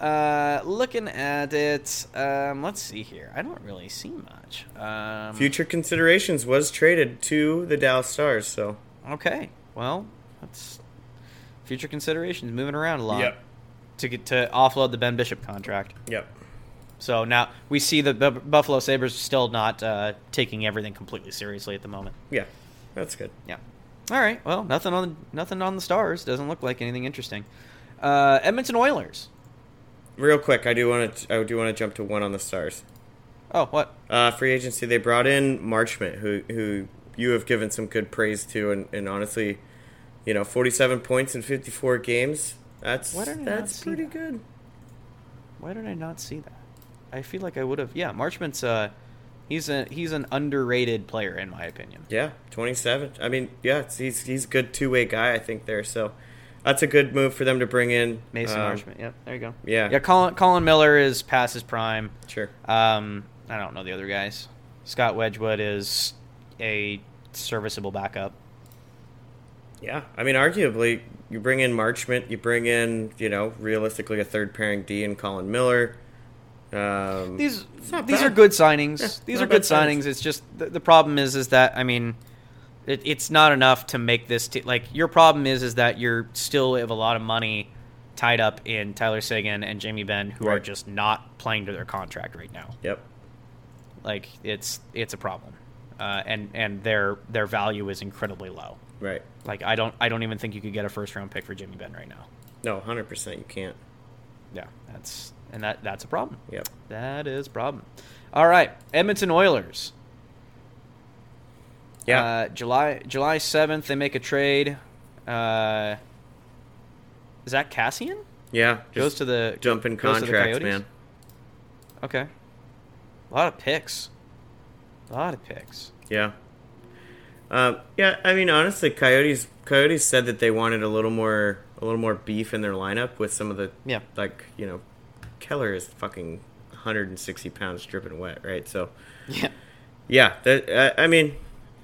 Uh, looking at it, um, let's see here. I don't really see much. Um, Future considerations was traded to the Dallas Stars. So Okay, well, that's future considerations moving around a lot yep. to get to offload the Ben Bishop contract. Yep. So now we see the Bu- Buffalo Sabres still not uh, taking everything completely seriously at the moment. Yeah, that's good. Yeah. All right. Well, nothing on nothing on the Stars. Doesn't look like anything interesting. Uh, Edmonton Oilers. Real quick, I do want to. I do want to jump to one on the Stars. Oh, what? Uh, free agency. They brought in Marchment, who who you have given some good praise to, and, and honestly, you know, forty seven points in fifty four games. That's Why did I not that's pretty that? good. Why did I not see that? I feel like I would have. Yeah, Marchment's uh, he's a he's an underrated player in my opinion. Yeah, 27. I mean, yeah, it's, he's he's a good two way guy, I think there. So that's a good move for them to bring in Mason um, Marchment. Yep, there you go. yeah. Yeah, Colin Colin Miller is past his prime. Sure. Um, I don't know the other guys. Scott Wedgewood is a serviceable backup. Yeah, I mean, arguably, you bring in Marchment, you bring in, you know, realistically a third pairing D and Colin Miller. Um, These these bad. are good signings. Yeah, these are good signings. It's just the, the problem is is that I mean, it, it's not enough to make this te- like your problem is is that you're still have a lot of money tied up in Tyler Seguin and Jamie Benn who are just not playing to their contract right now. yep. Like it's it's a problem, uh, and and their their value is incredibly low. Right. Like I don't I don't even think you could get a first round pick for Jimmy Benn right now. No, 100% you can't. Yeah, that's and that that's a problem. Yep. That is a problem. All right, Edmonton Oilers. Yeah. Uh, July July seventh, they make a trade. Uh, Zack Kassian Yeah, goes to the jumping goes to the contracts, man. Okay. A lot of picks. A lot of picks. Yeah. Um, yeah, I mean, honestly, Coyotes Coyotes said that they wanted a little more a little more beef in their lineup with some of the Yeah. like you know, Keller is fucking 160 pounds dripping wet, right? So Yeah. yeah, that uh, I mean,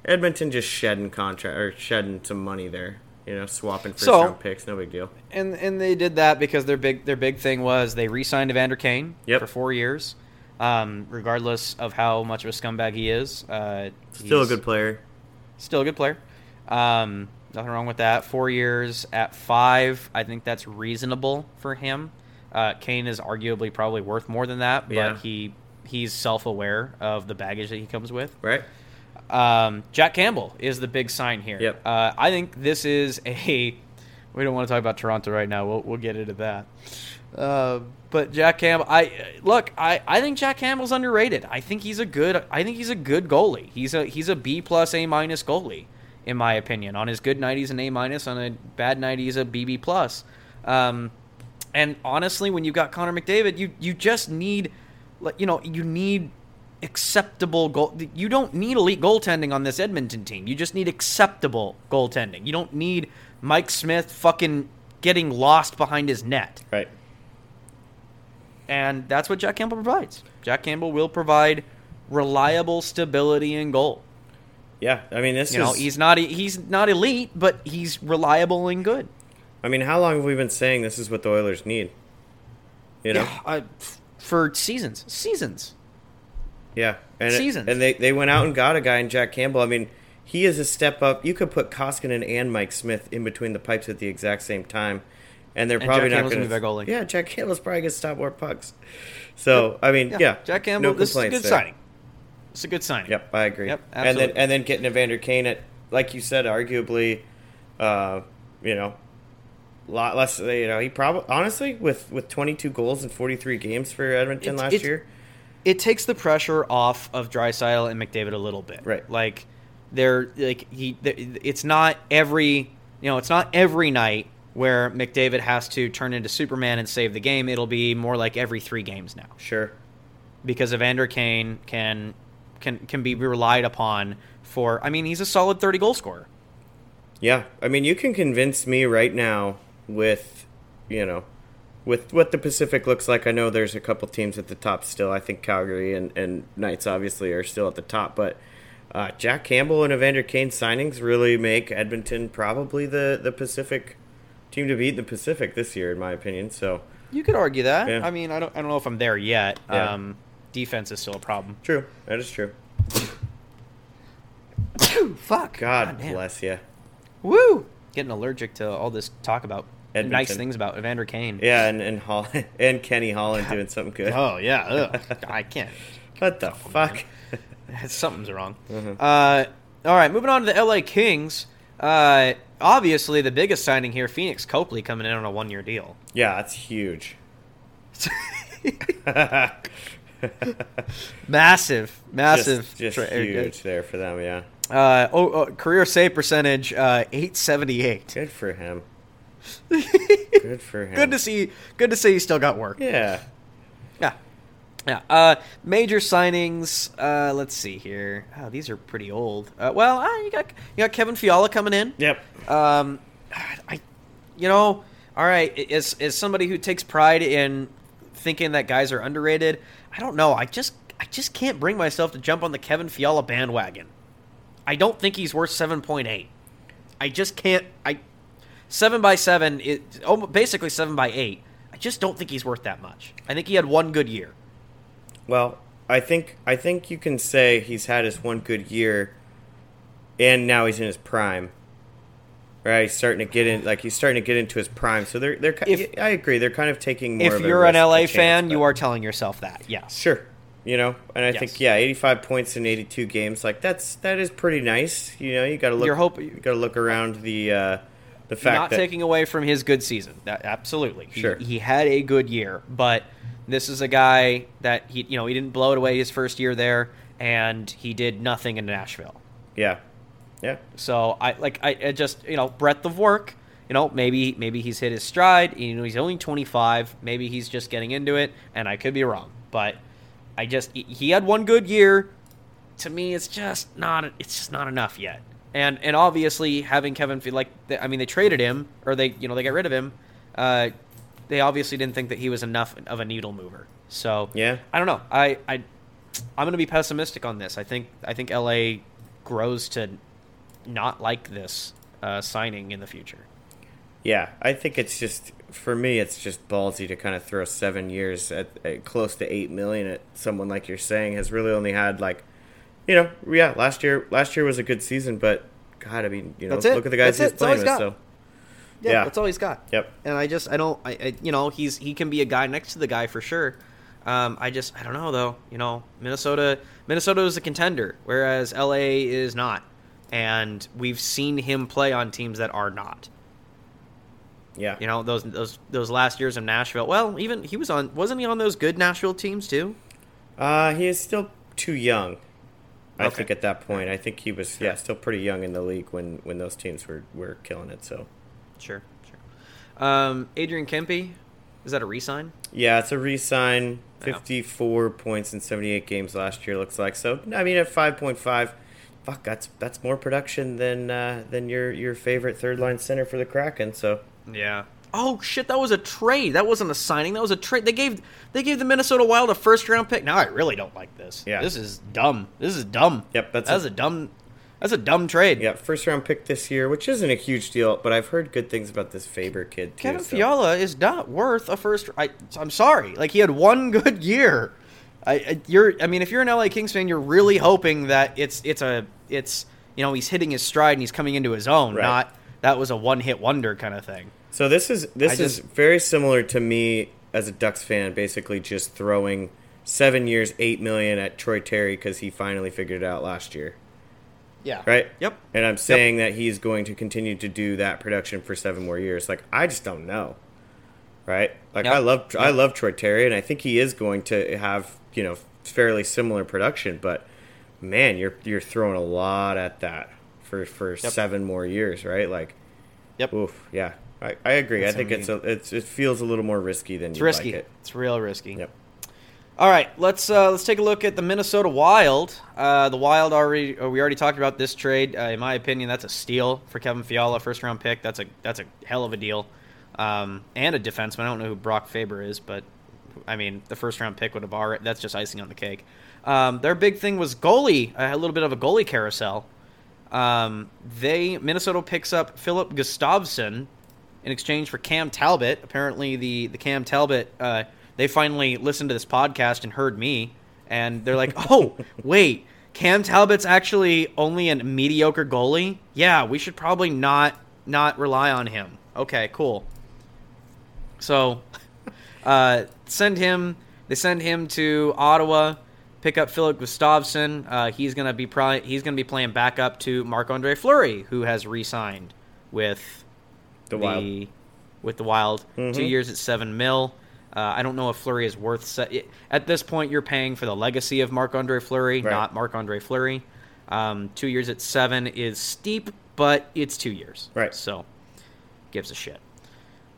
Edmonton just shedding contract or shedding some money there, you know, swapping first So- round picks, no big deal. And and they did that because their big their big thing was they re-signed Evander Kane Yep. for four years, um, regardless of how much of a scumbag he is. Uh, Still a good player. Still a good player. Um, nothing wrong with that. Four years at five, I think that's reasonable for him. Uh, Kane is arguably probably worth more than that, but Yeah. he he's self aware of the baggage that he comes with. Right? Um, Jack Campbell is the big sign here. Yep. Uh, I think this is a. We don't want to talk about Toronto right now. We'll, we'll get into that. Uh, but Jack Campbell, I look. I, I think Jack Campbell's underrated. I think he's a good. I think he's a good goalie. He's a he's a B plus A minus goalie, in my opinion. On his good night, he's an A minus. On a bad night, he's a BB plus. Um, and honestly, when you've got Connor McDavid, you you just need, you know, you need acceptable goal. You don't need elite goaltending on this Edmonton team. You just need acceptable goaltending. You don't need Mike Smith fucking getting lost behind his net. Right. And that's what Jack Campbell provides. Jack Campbell will provide reliable stability and goal. Yeah, I mean, this is You know, is. he's not he's not elite, but he's reliable and good. I mean, how long have we been saying this is what the Oilers need? You know. Yeah, I, for seasons, seasons. Yeah, and Seasons. and they they went out and got a guy in Jack Campbell. I mean, he is a step up. You could put Koskinen and Mike Smith in between the pipes at the exact same time, and they're And probably Jack not going be their goalie. Yeah, Jack Campbell's probably going to stop more pucks. So I mean, yeah, Jack Campbell. no this is a good there. signing. It's a good signing. Yep, I agree. Yep, absolutely. and then and then getting Evander Kane at, like you said, arguably, uh, you know, lot less. You know, he probably honestly with with 22 goals in 43 games for Edmonton It's- last it's- year. it takes the pressure off of Draisaitl and McDavid a little bit. Right. Like they're like he. It's not every you know. It's not every night where McDavid has to turn into Superman and save the game. It'll be more like every three games now Sure. because Evander Kane can can can be relied upon for. I mean, he's a solid thirty goal scorer. Yeah, I mean, you can convince me right now with, you know, with what the Pacific looks like. I know there's a couple teams at the top still. I think Calgary and, and Knights obviously are still at the top, but uh, Jack Campbell and Evander Kane signings really make Edmonton probably the, the Pacific team to beat in the Pacific this year, in my opinion. So You could argue that. Yeah. I mean, I don't. I don't know if I'm there yet. Yeah. Um, defense is still a problem. true, that is true. Fuck. God damn. bless you. Woo! Getting allergic to all this talk about Edmonton. nice things about Evander Kane. Yeah, and and Hall- and Kenny Holland doing something good. Oh yeah, ugh. I can't. What the fuck? Something's wrong. Mm-hmm. Uh, all right, moving on to the LA Kings. Uh, obviously, the biggest signing here, Pheonix Copley, coming in on a one-year deal. Yeah, that's huge. massive, massive, just, just tra- huge there for them. Yeah, Uh, oh, oh, career save percentage, uh, eight seventy eight. good for him. good for him. Good to see. Good to see. He still got work. Yeah. Yeah. Uh, major signings. Uh, let's see here. Oh, these are pretty old. Uh, well, uh, you got you got Kevin Fiala coming in. yep. Um, I, you know, all right. As as somebody who takes pride in thinking that guys are underrated, I don't know. I just I just can't bring myself to jump on the Kevin Fiala bandwagon. I don't think he's worth seven point eight. I just can't. I seven by seven. It oh, basically seven by eight. I just don't think he's worth that much. I think he had one good year. Well, I think I think you can say he's had his one good year, and now he's in his prime. Right, he's starting to get in, like he's starting to get into his prime. So they're they're. If- I agree, they're kind of taking more. if you're an LA chance, fan, you are telling yourself that. Yes. Sure. You know, and I Yes. think yeah, 85 points in 82 games, like that's that is pretty nice. You know, you got to look You're hope- you got to look around the uh the fact not that taking away from his good season. That absolutely. He, Sure. He had a good year, but this is a guy that he you know, he didn't blow it away his first year there and he did nothing in Nashville. yeah. Yeah. So I like I, I just you know breadth of work. You know maybe maybe he's hit his stride. You know he's only 25. Maybe he's just getting into it, and I could be wrong. But I just he had one good year. To me, it's just not it's just not enough yet. And and obviously having Kevin feel like I mean they traded him or they you know they got rid of him. Uh, they obviously didn't think that he was enough of a needle mover. So Yeah. I don't know. I I I'm going to be pessimistic on this. I think I think LA grows to not like this uh, signing in the future. Yeah, I think it's just for me. It's just ballsy to kind of throw seven years at, at close to eight million at someone like you're saying has really only had like, you know, yeah. Last year, last year was a good season, but God, I mean, you know, look at the guys That's he's playing with. got. So Yeah, Yeah. that's all he's got. Yep. And I just I don't I, I you know he's he can be a guy next to the guy for sure. Um, I just I don't know though. You know Minnesota Minnesota is a contender, whereas LA is not, and we've seen him play on teams that are not. yeah, You know those those those last years in Nashville. Well, even he was on wasn't he on those good Nashville teams too? uh, he is still too young. I Okay. think at that point, I think he was yeah still pretty young in the league when when those teams were were killing it. So Sure, sure. Um, Adrian Kempe, is that a resign? yeah, it's a re-sign. Yeah. 54 points in 78 games last year looks like. So I mean at 5.5 fuck that's that's more production than uh, than your your favorite third line center for the Kraken. So Yeah. Oh shit, that was a trade. That wasn't a signing. That was a trade. They gave they gave the Minnesota Wild a first round pick. Now I really don't like this. Yeah. This is dumb. This is dumb. Yep, that's that's a- a, dumb that's a dumb trade. yeah, first round pick this year, which isn't a huge deal, but I've heard good things about this Faber kid too. Kevin so- Fiala is not worth a first. I, I'm sorry. Like he had one good year. I, I you're. I mean, if you're an LA Kings fan, you're really hoping that it's it's a it's you know he's hitting his stride and he's coming into his own. Right. Not that was a one hit wonder kind of thing. So this is this I is very similar to me as a Ducks fan, basically just throwing seven years, eight million at Troy Terry because he finally figured it out last year, Yeah. right? Yep. And I'm saying that he's going to continue to do that production for seven more years. Like I just don't know, right? Like Yep. I love I love Troy Terry, and I think he is going to have you know fairly similar production. But man, you're you're throwing a lot at that for for seven more years, right? Like. Yep. Oof, yeah, I, I agree. That's I think it's a, it's it feels a little more risky than It's you risky. like it. It's real risky. Yep. All right, let's uh, let's take a look at the Minnesota Wild. Uh, the Wild already uh, we already talked about this trade. Uh, in my opinion, that's a steal for Kevin Fiala, first round pick. That's a that's a hell of a deal, um, and a defenseman. I don't know who Brock Faber is, but I mean the first round pick would have already. That's just icing on the cake. Um, their big thing was goalie, a little bit of a goalie carousel. Um, they Minnesota picks up Filip Gustavsson in exchange for Cam Talbot. Apparently, the the Cam Talbot uh, they finally listened to this podcast and heard me, and they're like, "Oh, wait, Cam Talbot's actually only a mediocre goalie. Yeah, we should probably not not rely on him." Okay, cool. So, uh, send him. They send him to Ottawa. Pick up Filip Gustavsson. Uh, he's gonna be probably he's gonna be playing backup to Marc Andre Fleury, who has re-signed with The Wild. with the Wild. Mhm. Two years at seven mil. Uh, I don't know if Fleury is worth. Se- at this point, you're paying for the legacy of Marc Andre Fleury, Right. not Marc Andre Fleury. Um, two years at seven is steep, but it's two years. Right. So, gives a shit.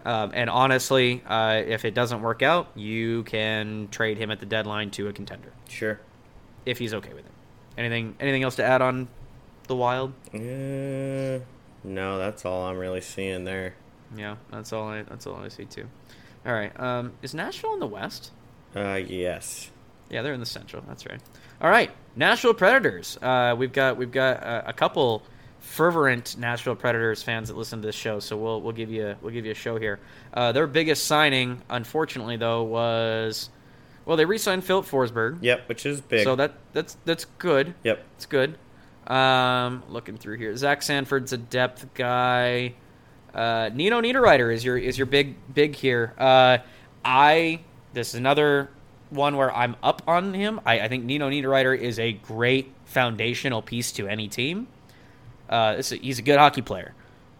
Um, and honestly, uh, if it doesn't work out, you can trade him at the deadline to a contender Sure. if he's okay with it. Anything? Anything else to add on the Wild? Uh, no, that's all I'm really seeing there. Yeah, that's all. I that's all I see too. All right. Um, is Nashville in the West? Uh, yes. Yeah, they're in the Central. That's right. All right, Nashville Predators. Uh, we've got we've got uh, a couple fervent Nashville Predators fans that listen to this show, so we'll we'll give you a, we'll give you a show here. Uh, their biggest signing, unfortunately, though, was well they re-signed Filip Forsberg. Yep, which is big. So that that's that's good. Yep. It's good. Um, looking through here, Zach Sanford's a depth guy. Uh, Nino Niederreiter is your is your big big here. Uh, I this is another one where I'm up on him. I, I think Nino Niederreiter is a great foundational piece to any team. Uh, he's a good hockey player.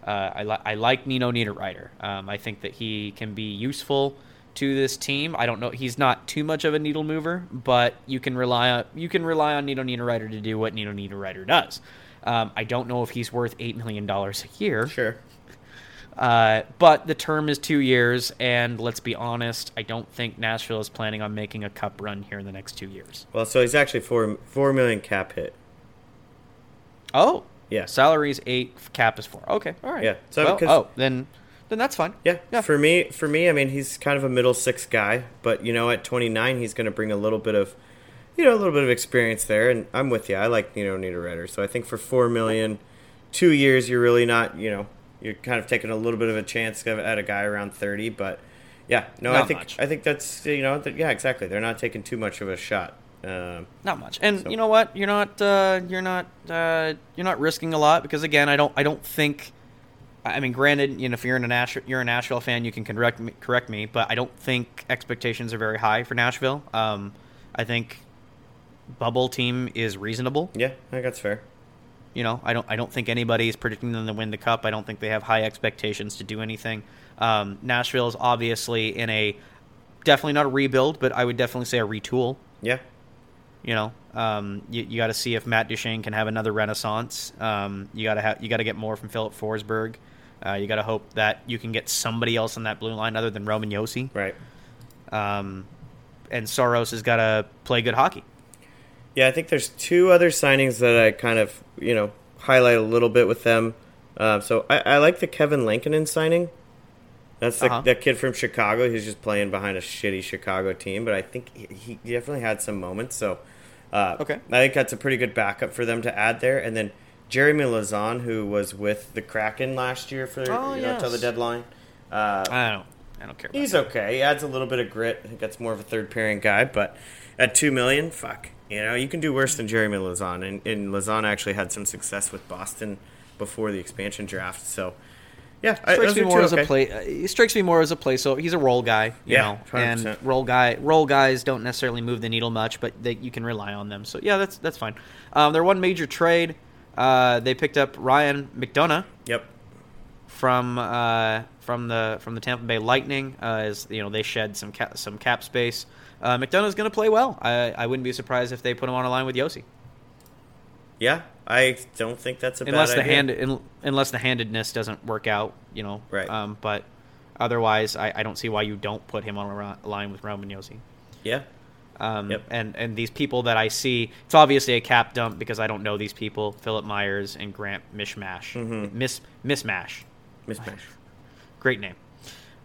Uh, I, li- I like Nino Niederreiter. Um, I think that he can be useful to this team. I don't know. He's not too much of a needle mover, but you can rely on you can rely on Nino Niederreiter to do what Nino Niederreiter does. Um, I don't know if he's worth eight million dollars a year. Sure. Uh, but the term is two years, and let's be honest, I don't think Nashville is planning on making a cup run here in the next two years. Well, so he's actually four four million cap hit. Oh, Yeah. Salary's eight, cap is four. Okay, all right. Yeah, so Well, because- oh, then then that's fine. Yeah, Yeah. For me, for me, I mean, he's kind of a middle six guy, but you know, at 29, he's going to bring a little bit of, you know, a little bit of experience there. And I'm with you. I like you know Niederreiter. So I think for four million, two years, you're really not, you know, you're kind of taking a little bit of a chance at a guy around 30. But yeah, no, I think much. I think that's you know, that, yeah, exactly. They're not taking too much of a shot. Um, Not much. And So- you know what? You're not uh, you're not uh, you're not risking a lot because again, I don't I don't think. I mean, granted, you know, if you're in a Nashville, you're a Nashville fan, you can correct me, correct me, but I don't think expectations are very high for Nashville. Um, I think bubble team is reasonable. yeah, I think that's fair. You know, I don't I don't think anybody is predicting them to win the cup. I don't think they have high expectations to do anything. Um, Nashville is obviously in a definitely not a rebuild, but I would definitely say a retool. Yeah, You know, um, you, you got to see if Matt Duchene can have another renaissance. Um, you got to have you got to get more from Filip Forsberg. Uh, you got to hope that you can get somebody else on that blue line other than Roman Josi. right. Um, and Saros has got to play good hockey. Yeah, I think there's two other signings that I kind of you know highlight a little bit with them. Uh, so I, I like the Kevin Lankinen signing. That's the, Uh-huh. that kid from Chicago. He's just playing behind a shitty Chicago team, but I think he, he definitely had some moments. So uh, Okay. I think that's a pretty good backup for them to add there. And then Jeremy Lauzon, who was with the Kraken last year for Oh, you know till the deadline. Uh, I don't I don't care. About He's that. okay. He adds a little bit of grit. I think that's more of a third pairing guy. But at two million, fuck, you know, you can do worse than Jeremy Lauzon. And, and Lauzon actually had some success with Boston before the expansion draft. So, yeah, I, strikes those me more two as a play. Uh, he strikes me more as a play. So he's a role guy, you Yeah, know, 100%. and role guy role guys don't necessarily move the needle much, but they, you can rely on them. So yeah, that's that's fine. Um, their one major trade, uh, they picked up Ryan McDonagh Yep. from uh, from the from the Tampa Bay Lightning. Uh, as you know, they shed some cap, some cap space. Uh, McDonagh's going to play well. I, I wouldn't be surprised if they put him on a line with Josi, Yeah, I don't think that's a unless bad the idea. hand in, unless the handedness doesn't work out. You know, Right. Um, but otherwise, I, I don't see why you don't put him on a line with Roman Josi. Yeah. Um, Yep. and, and these people that I see, it's obviously a cap dump because I don't know these people. Philip Myers and Grant Mishmash. Mhm. Miss Mismash. Mismatch. Great name.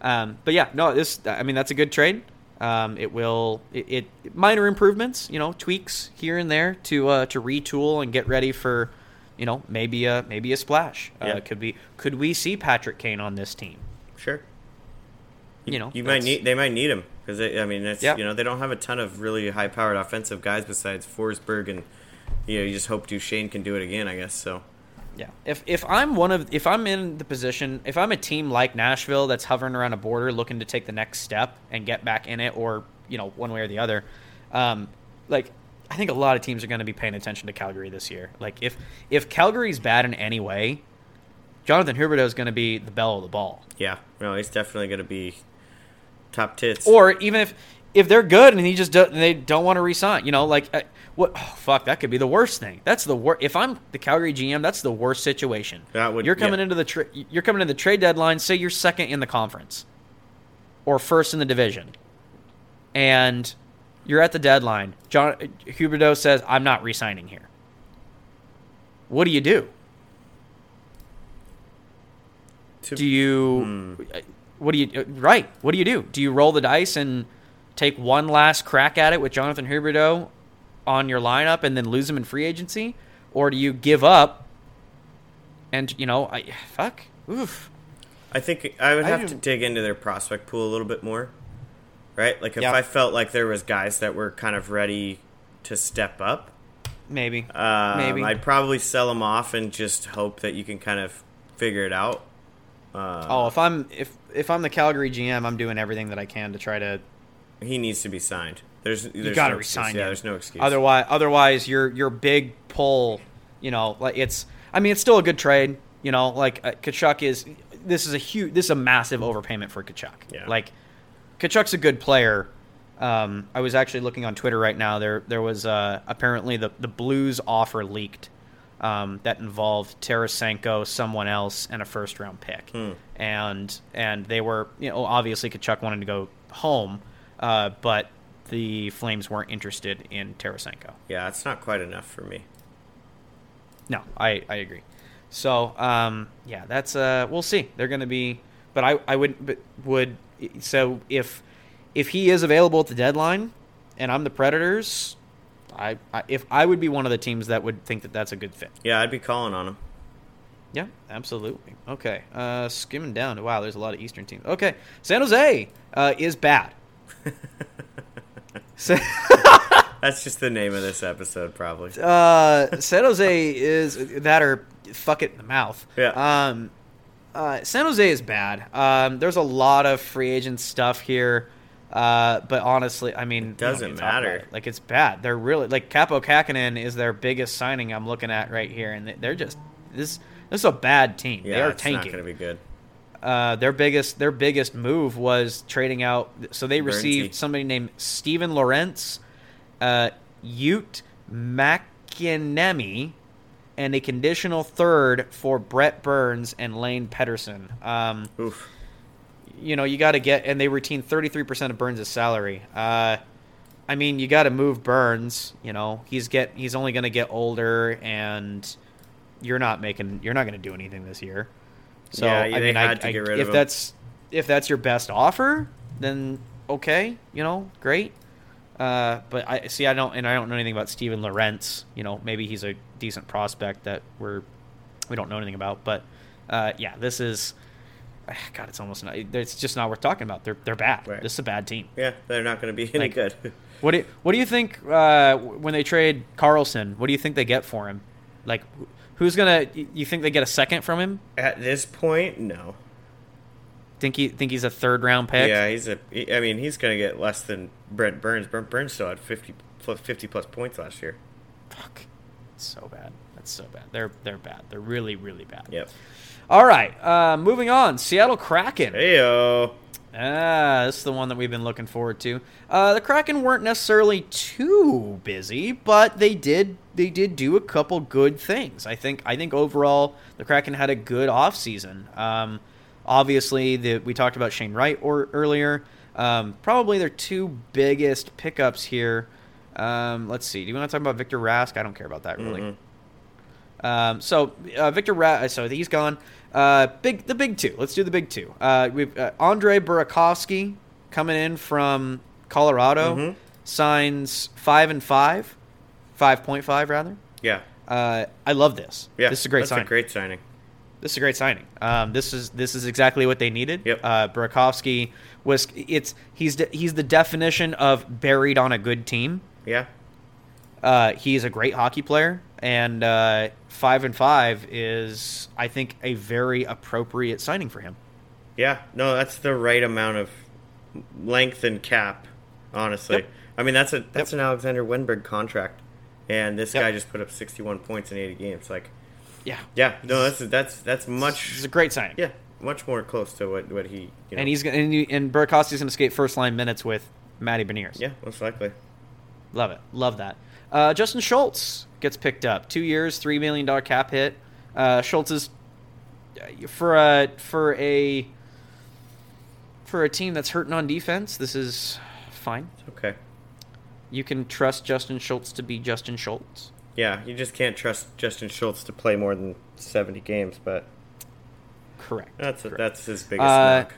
Um, but yeah, no, this I mean that's a good trade. Um, it will it, it minor improvements, you know, tweaks here and there to uh, to retool and get ready for, you know, maybe a maybe a splash. Yeah. Uh, could be could we see Patrick Kane on this team? Sure. You know, you might need they might need him because I mean, it's Yeah. you know they don't have a ton of really high powered offensive guys besides Forsberg and you know you just hope Duchene can do it again. I guess so. Yeah. If if I'm one of if I'm in the position if I'm a team like Nashville that's hovering around a border looking to take the next step and get back in it or, you know, one way or the other, um, like I think a lot of teams are going to be paying attention to Calgary this year. Like if if Calgary's bad in any way, Jonathan Huberdeau is going to be the bell of the ball. Yeah, no, he's definitely going to be top tits. Or even if if they're good and he just do, they don't want to resign, you know, like uh, what? Oh, fuck, that could be the worst thing. That's the worst. If I'm the Calgary GM, that's the worst situation. That would- you're coming yeah. into the tra- you're coming into the trade deadline. Say you're second in the conference, or first in the division, and you're at the deadline. John Huberdeau says, "I'm not resigning here." What do you do? To- Do you? What do you? Right. What do you do? Do you roll the dice and take one last crack at it with Jonathan Huberdeau on your lineup and then lose him in free agency, or do you give up? And you know, I fuck. Oof. I think I would have do- to dig into their prospect pool a little bit more, right? Like if Yeah. I felt like there was guys that were kind of ready to step up, Maybe. um, Maybe. I'd probably sell them off and just hope that you can kind of figure it out. Uh, oh, if I'm if if I'm the Calgary GM, I'm doing everything that I can to try to. he needs to be signed. There's, there's You got to no excuse. resign Yeah, there's no excuse. Otherwise, otherwise your your big pull, you know, like it's. I mean, it's still a good trade. You know, like uh, Tkachuk is. This is a huge. This is a massive overpayment for Tkachuk. Yeah. Like, Tkachuk's a good player. Um, I was actually looking on Twitter right now. There there was uh, apparently the the Blues offer leaked um, that involved Tarasenko, someone else, and a first round pick. Hmm. And and they were you know obviously Tkachuk wanted to go home, uh, but the Flames weren't interested in Tarasenko. Yeah, it's not quite enough for me. No, I, I agree. So um, yeah, that's uh, we'll see. They're going to be, but I I would but would so if if he is available at the deadline, and I'm the Predators, I, I if I would be one of the teams that would think that that's a good fit. Yeah, I'd be calling on him. Yeah, absolutely. Okay, uh, skimming down. Wow, there's a lot of Eastern teams. Okay, San Jose uh, is bad. That's just the name of this episode, probably. uh, San Jose is that or fuck it in the mouth. Yeah. Um, uh, San Jose is bad. Um, there's a lot of free agent stuff here. Uh, but honestly, I mean, don't doesn't need to talk about matter. it. Like it's bad. They're really like Kaapo Kahkonen is their biggest signing. I'm looking at right here, and they- they're just this. This is a bad team. Yeah, they are tanking. not going to be good. uh, their biggest their biggest move was trading out. So they received somebody named Steven Lorentz, uh, Eetu Makiniemi, and a conditional third for Brent Burns and Lane Pederson. Um, Oof. You know, you got to get, and they retain 33% of Burns' salary. Uh, I mean, you got to move Burns. You know, he's get he's only going to get older, and you're not making you're not going to do anything this year. So Yeah, I mean, I, had to I- get rid if of him. that's if that's your best offer, then okay, you know, great. Uh, but I see, I don't, and I don't know anything about Steven Lorentz. You know, maybe he's a decent prospect that we're we don't know anything about. But uh, yeah, this is God. It's almost not. It's just not worth talking about. They're they're bad. Right. This is a bad team. Yeah, they're not going to be any Like- good. What do you, what do you think uh, when they trade Karlsson? What do you think they get for him? Like, who's gonna? You think they get a second from him? At this point, no. Think he think he's a third round pick? Yeah, he's a. he- I mean, he's going to get less than Brent Burns. Brent Burns still had 50 plus, 50 plus points last year. Fuck. It's so bad. That's so bad. They're they're bad. They're really really bad. Yep. All right. Uh, moving on. Seattle Kraken. Heyo. Ah, this is the one that we've been looking forward to. Uh, the Kraken weren't necessarily too busy, but they did they did do a couple good things. I think I think overall the Kraken had a good offseason. Um, obviously, the, we talked about Shane Wright or, earlier. Um, probably their two biggest pickups here. Um, let's see. Do you want to talk about Victor Rask? I don't care about that really. Mhm. Um, so uh, Victor, Rask, so he's gone. Uh, big, the big two. Let's do the big two. Uh, we've uh, Andre Burakovsky coming in from Colorado, Mhm. signs five and five, five point five rather. Yeah. Uh, I love this. Yeah. this is a great That's signing. a great signing. This is a great signing. Um, this is this is exactly what they needed. Yep. Uh, Burakovsky was it's he's de- he's the definition of buried on a good team. Yeah. Uh, he's a great hockey player, and uh, five and five is, I think, a very appropriate signing for him. Yeah. No, that's the right amount of length and cap. Honestly, Yep. I mean that's a that's an Alexander Wennberg contract, and this Yep. guy just put up 61 points in 80 games. Like, Yeah, yeah. No, that's that's that's much. it's a great signing. Yeah, much more close to what what he. You know, and he's gonna and, he- and Burakovsky's going to skate first line minutes with Matty Beniers. yeah, most likely. love it, love that. Uh, Justin Schultz gets picked up, two years, three million dollar cap hit. Uh, Schultz is uh, for a for a for a team that's hurting on defense. This is fine. Okay. You can trust Justin Schultz to be Justin Schultz. Yeah, you just can't trust Justin Schultz to play more than 70 games, but Correct. that's Correct. that's his biggest Uh, knock.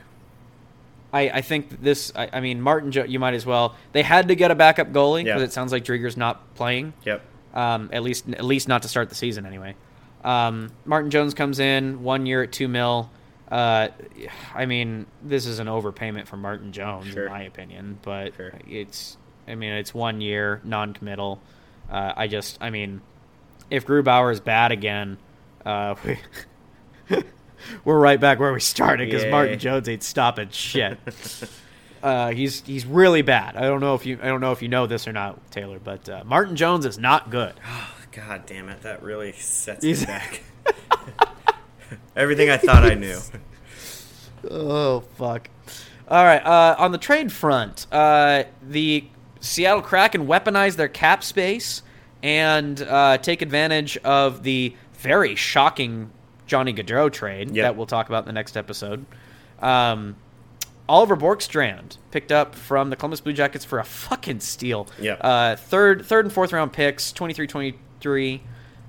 I, I think this. I, I mean, Martin. Jo- you might as well. They had to get a backup goalie because Yeah. it sounds like Driedger's not playing. Yep. Um, at least, at least not to start the season anyway. Um, Martin Jones comes in one year at two mil. Uh, I mean, this is an overpayment for Martin Jones, Sure. in my opinion. But Sure. it's, I mean, it's one year, non-committal. Uh, I just, I mean, if Grubauer is bad again, uh, we, we're right back where we started because Martin Jones ain't stopping shit. Uh, he's he's really bad. I don't know if you I don't know if you know this or not, Taylor, but uh, Martin Jones is not good. Oh, God damn it, that really sets He's- me back. Everything I thought I knew. Oh fuck! All right, uh, on the trade front, uh, the Seattle Kraken weaponized their cap space and uh, take advantage of the very shocking Johnny Gaudreau trade Yep. that we'll talk about in the next episode. Um, Oliver Bjorkstrand picked up from the Columbus Blue Jackets for a fucking steal. Yep. Uh, third, third and fourth round picks, 23, 23.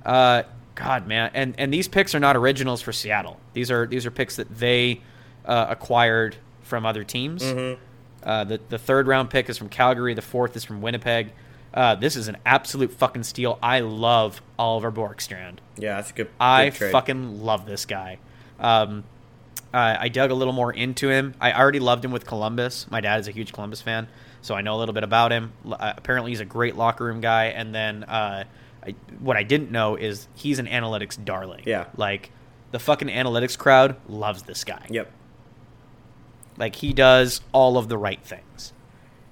Uh, God, man, and and these picks are not originals for Seattle. These are these are picks that they uh, acquired from other teams. Uh, the the third round pick is from Calgary. The fourth is from Winnipeg. Uh, this is an absolute fucking steal. I love Oliver Bjorkstrand. Yeah, that's a good. I trade. fucking love this guy. Um, uh, I dug a little more into him. I already loved him with Columbus. My dad is a huge Columbus fan, so I know a little bit about him. Uh, apparently, he's a great locker room guy. And then uh, I, what I didn't know is he's an analytics darling. Yeah. like the fucking analytics crowd loves this guy. Yep. Like he does all of the right things.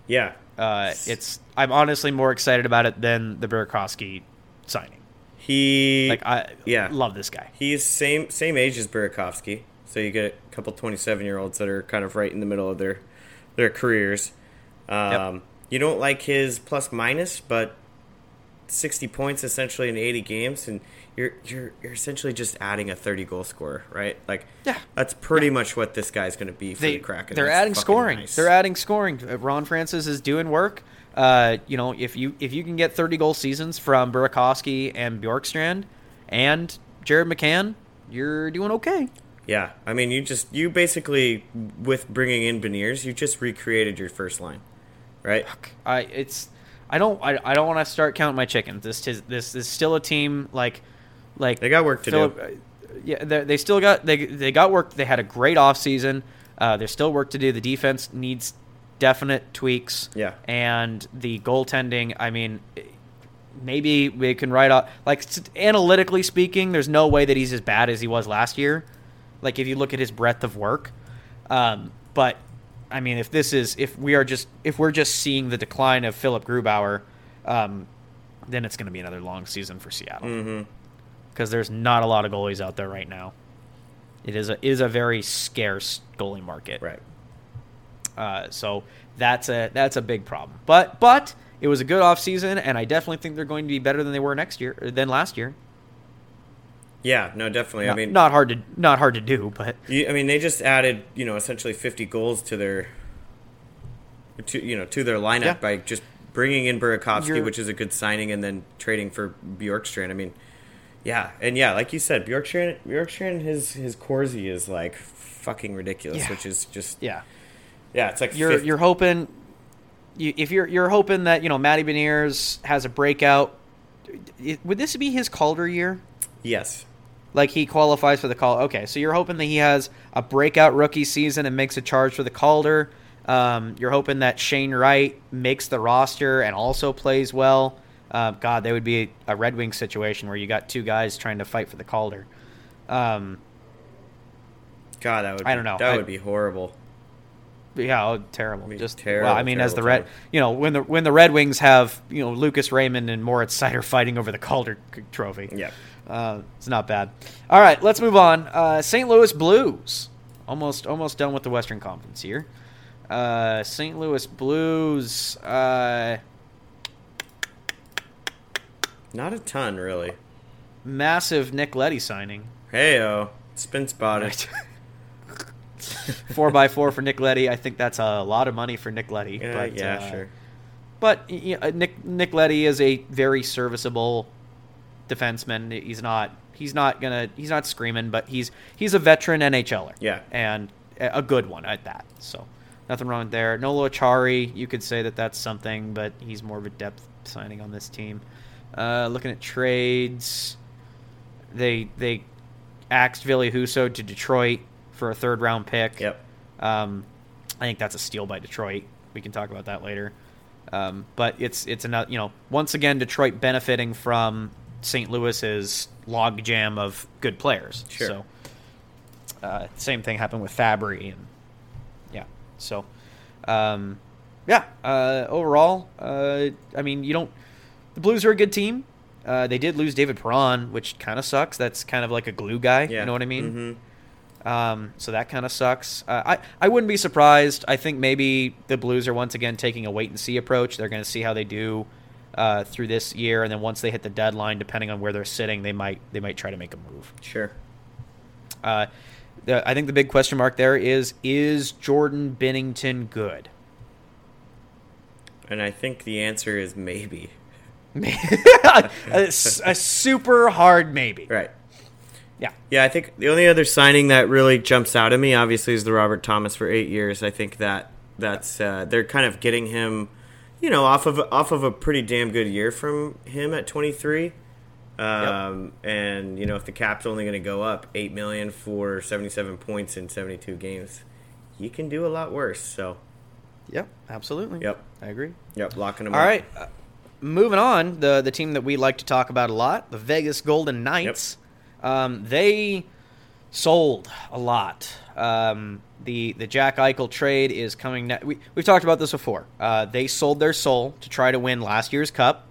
Yeah. Uh, it's I'm honestly more excited about it than the Burakovsky signing. He Like I Yeah. love this guy. He's same same age as Burakovsky, so you get a couple twenty seven year olds that are kind of right in the middle of their their careers. Um, You don't like his plus minus, but sixty points essentially in eighty games, and you're you're you're essentially just adding a thirty goal scorer, right? Like Yeah. that's pretty much what this guy's going to be for they, the Kraken. They're That's adding scoring. nice. They're adding scoring. Uh, Ron Francis is doing work. Uh, you know, if you if you can get 30 goal seasons from Burakovsky and Bjorkstrand and Jared McCann, you're doing okay. Yeah, I mean, you just you basically with bringing in Beniers, you just recreated your first line, right? I it's I don't I, I don't want to start counting my chickens. This is this is still a team like like They got work to Philip, do. uh, yeah, they, they still got they they got work. They had a great offseason. Uh, there's still work to do. The defense needs definite tweaks. Yeah. and the goaltending. I mean, maybe we can write off like analytically speaking. There's no way that he's as bad as he was last year. Like if you look at his breadth of work, um, but I mean, if this is if we are just if we're just seeing the decline of Philip Grubauer, um, then it's going to be another long season for Seattle Mm-hmm. Because there's not a lot of goalies out there right now. It is a is a very scarce goalie market, Right. Uh, so that's a that's a big problem. But but it was a good offseason, and I definitely think they're going to be better than they were next year than last year. Yeah, no, definitely. Not, I mean, not hard to not hard to do, but You, I mean, they just added, you know, essentially 50 goals to their, to you know, to their lineup Yeah. by just bringing in Burakovsky, You're- which is a good signing, and then trading for Bjorkstrand. I mean, yeah, and yeah, like you said, Bjorkstrand, Bjorkstrand, his his Corsi is like fucking ridiculous, Yeah. which is just yeah, yeah, it's like you're 50 you're hoping you, if you're you're hoping that you know Matty Beniers has a breakout. it- Would this be his Calder year? yes, Like he qualifies for the call. Okay, so you're hoping that he has a breakout rookie season and makes a charge for the Calder. Um, you're hoping that Shane Wright makes the roster and also plays well. Uh, God, that would be a Red Wing situation where you got two guys trying to fight for the Calder. Um, God, that would I don't know. that I- would be horrible. yeah, oh, terrible. Be Just terrible, well, I mean, as the red, terrible. you know, when the when the Red Wings have you know Lucas Raymond and Moritz Seider fighting over the Calder c- Trophy. Yeah, Uh, it's not bad. All right, let's move on. Uh, St. Louis Blues. Almost almost done with the Western Conference here. Uh, St. Louis Blues. Uh, not a ton really. massive Nick Leddy signing. Hey, oh, spin spotted. four by four for Nick Leddy. I think that's a lot of money for Nick Leddy. Yeah, but, yeah, uh, sure. But y- y- Nick Nick Leddy is a very serviceable defenseman. He's not he's not gonna he's not screaming, but he's he's a veteran NHLer. Yeah. and a a good one at that. So nothing wrong there. Noel Acciari, you could say that that's something, but he's more of a depth signing on this team. Uh, looking at trades, they they axed Ville Husso to Detroit for a third round pick. Yep. Um, I think that's a steal by Detroit. We can talk about that later. Um, but it's it's another you know once again Detroit benefiting from St. Louis's logjam of good players. Sure. So uh, same thing happened with Fabbri and yeah. So um, yeah. Uh, overall, uh, I mean you don't. The Blues are a good team. Uh, they did lose David Perron, which kind of sucks. That's kind of like a glue guy. Yeah. You know what I mean? hmm Um, so that kind of sucks. Uh, I I wouldn't be surprised. I think maybe the Blues are once again taking a wait and see approach. They're going to see how they do uh, through this year, and then once they hit the deadline, depending on where they're sitting, they might they might try to make a move. Sure. Uh, the, I think the big question mark there is is Jordan Binnington good? And I think the answer is maybe. a, a super hard maybe. Right. Yeah. Yeah, I think the only other signing that really jumps out at me, obviously, is the Robert Thomas for eight years. I think that that's uh, they're kind of getting him, you know, off of off of a pretty damn good year from him at twenty three. Um, yep. And you know, if the cap's only going to go up eight million for seventy-seven points in seventy-two games, he can do a lot worse. So, yep, absolutely. Yep, I agree. Yep, locking him. All up. right, uh, moving on. The the team that we like to talk about a lot, the Vegas Golden Knights. Yep. Um, they sold a lot. Um, the the Jack Eichel trade is coming. Ne- we we've talked about this before. Uh, they sold their soul to try to win last year's cup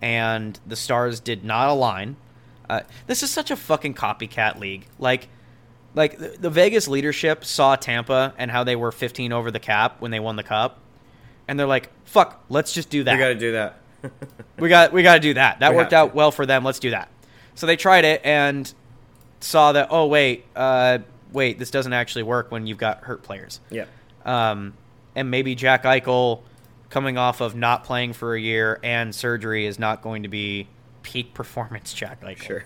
and the stars did not align. Uh, this is such a fucking copycat league. Like, like the, the, Vegas leadership saw Tampa and how they were 15 over the cap when they won the cup, and they're like, "Fuck, let's just do that. We got to do that. we got we got to do that. That we worked out well for them. Let's do that." So they tried it and saw that. Oh wait, uh, wait, this doesn't actually work when you've got hurt players. Yeah. Um, and maybe Jack Eichel coming off of not playing for a year and surgery is not going to be peak performance Jack Eichel. Sure.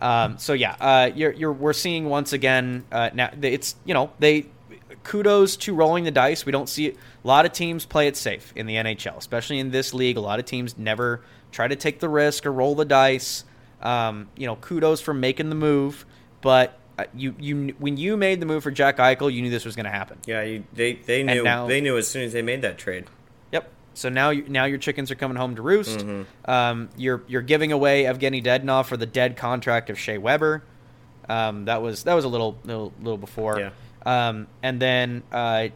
Um, so yeah, uh, you're, you're, we're seeing once again uh, now it's you know they kudos to rolling the dice. We don't see a lot of teams play it safe in the NHL, especially in this league. A lot of teams never try to take the risk or roll the dice. Um, you know, kudos for making the move, but uh, you you when you made the move for Jack Eichel, you knew this was going to happen. Yeah, you, they they knew now, they knew as soon as they made that trade. Yep. So now, you, now your chickens are coming home to roost. Mm-hmm. Um, you're you're giving away Evgeny Dadonov for the dead contract of Shea Weber. Um, that was that was a little little, little before. Yeah. Um, and then uh,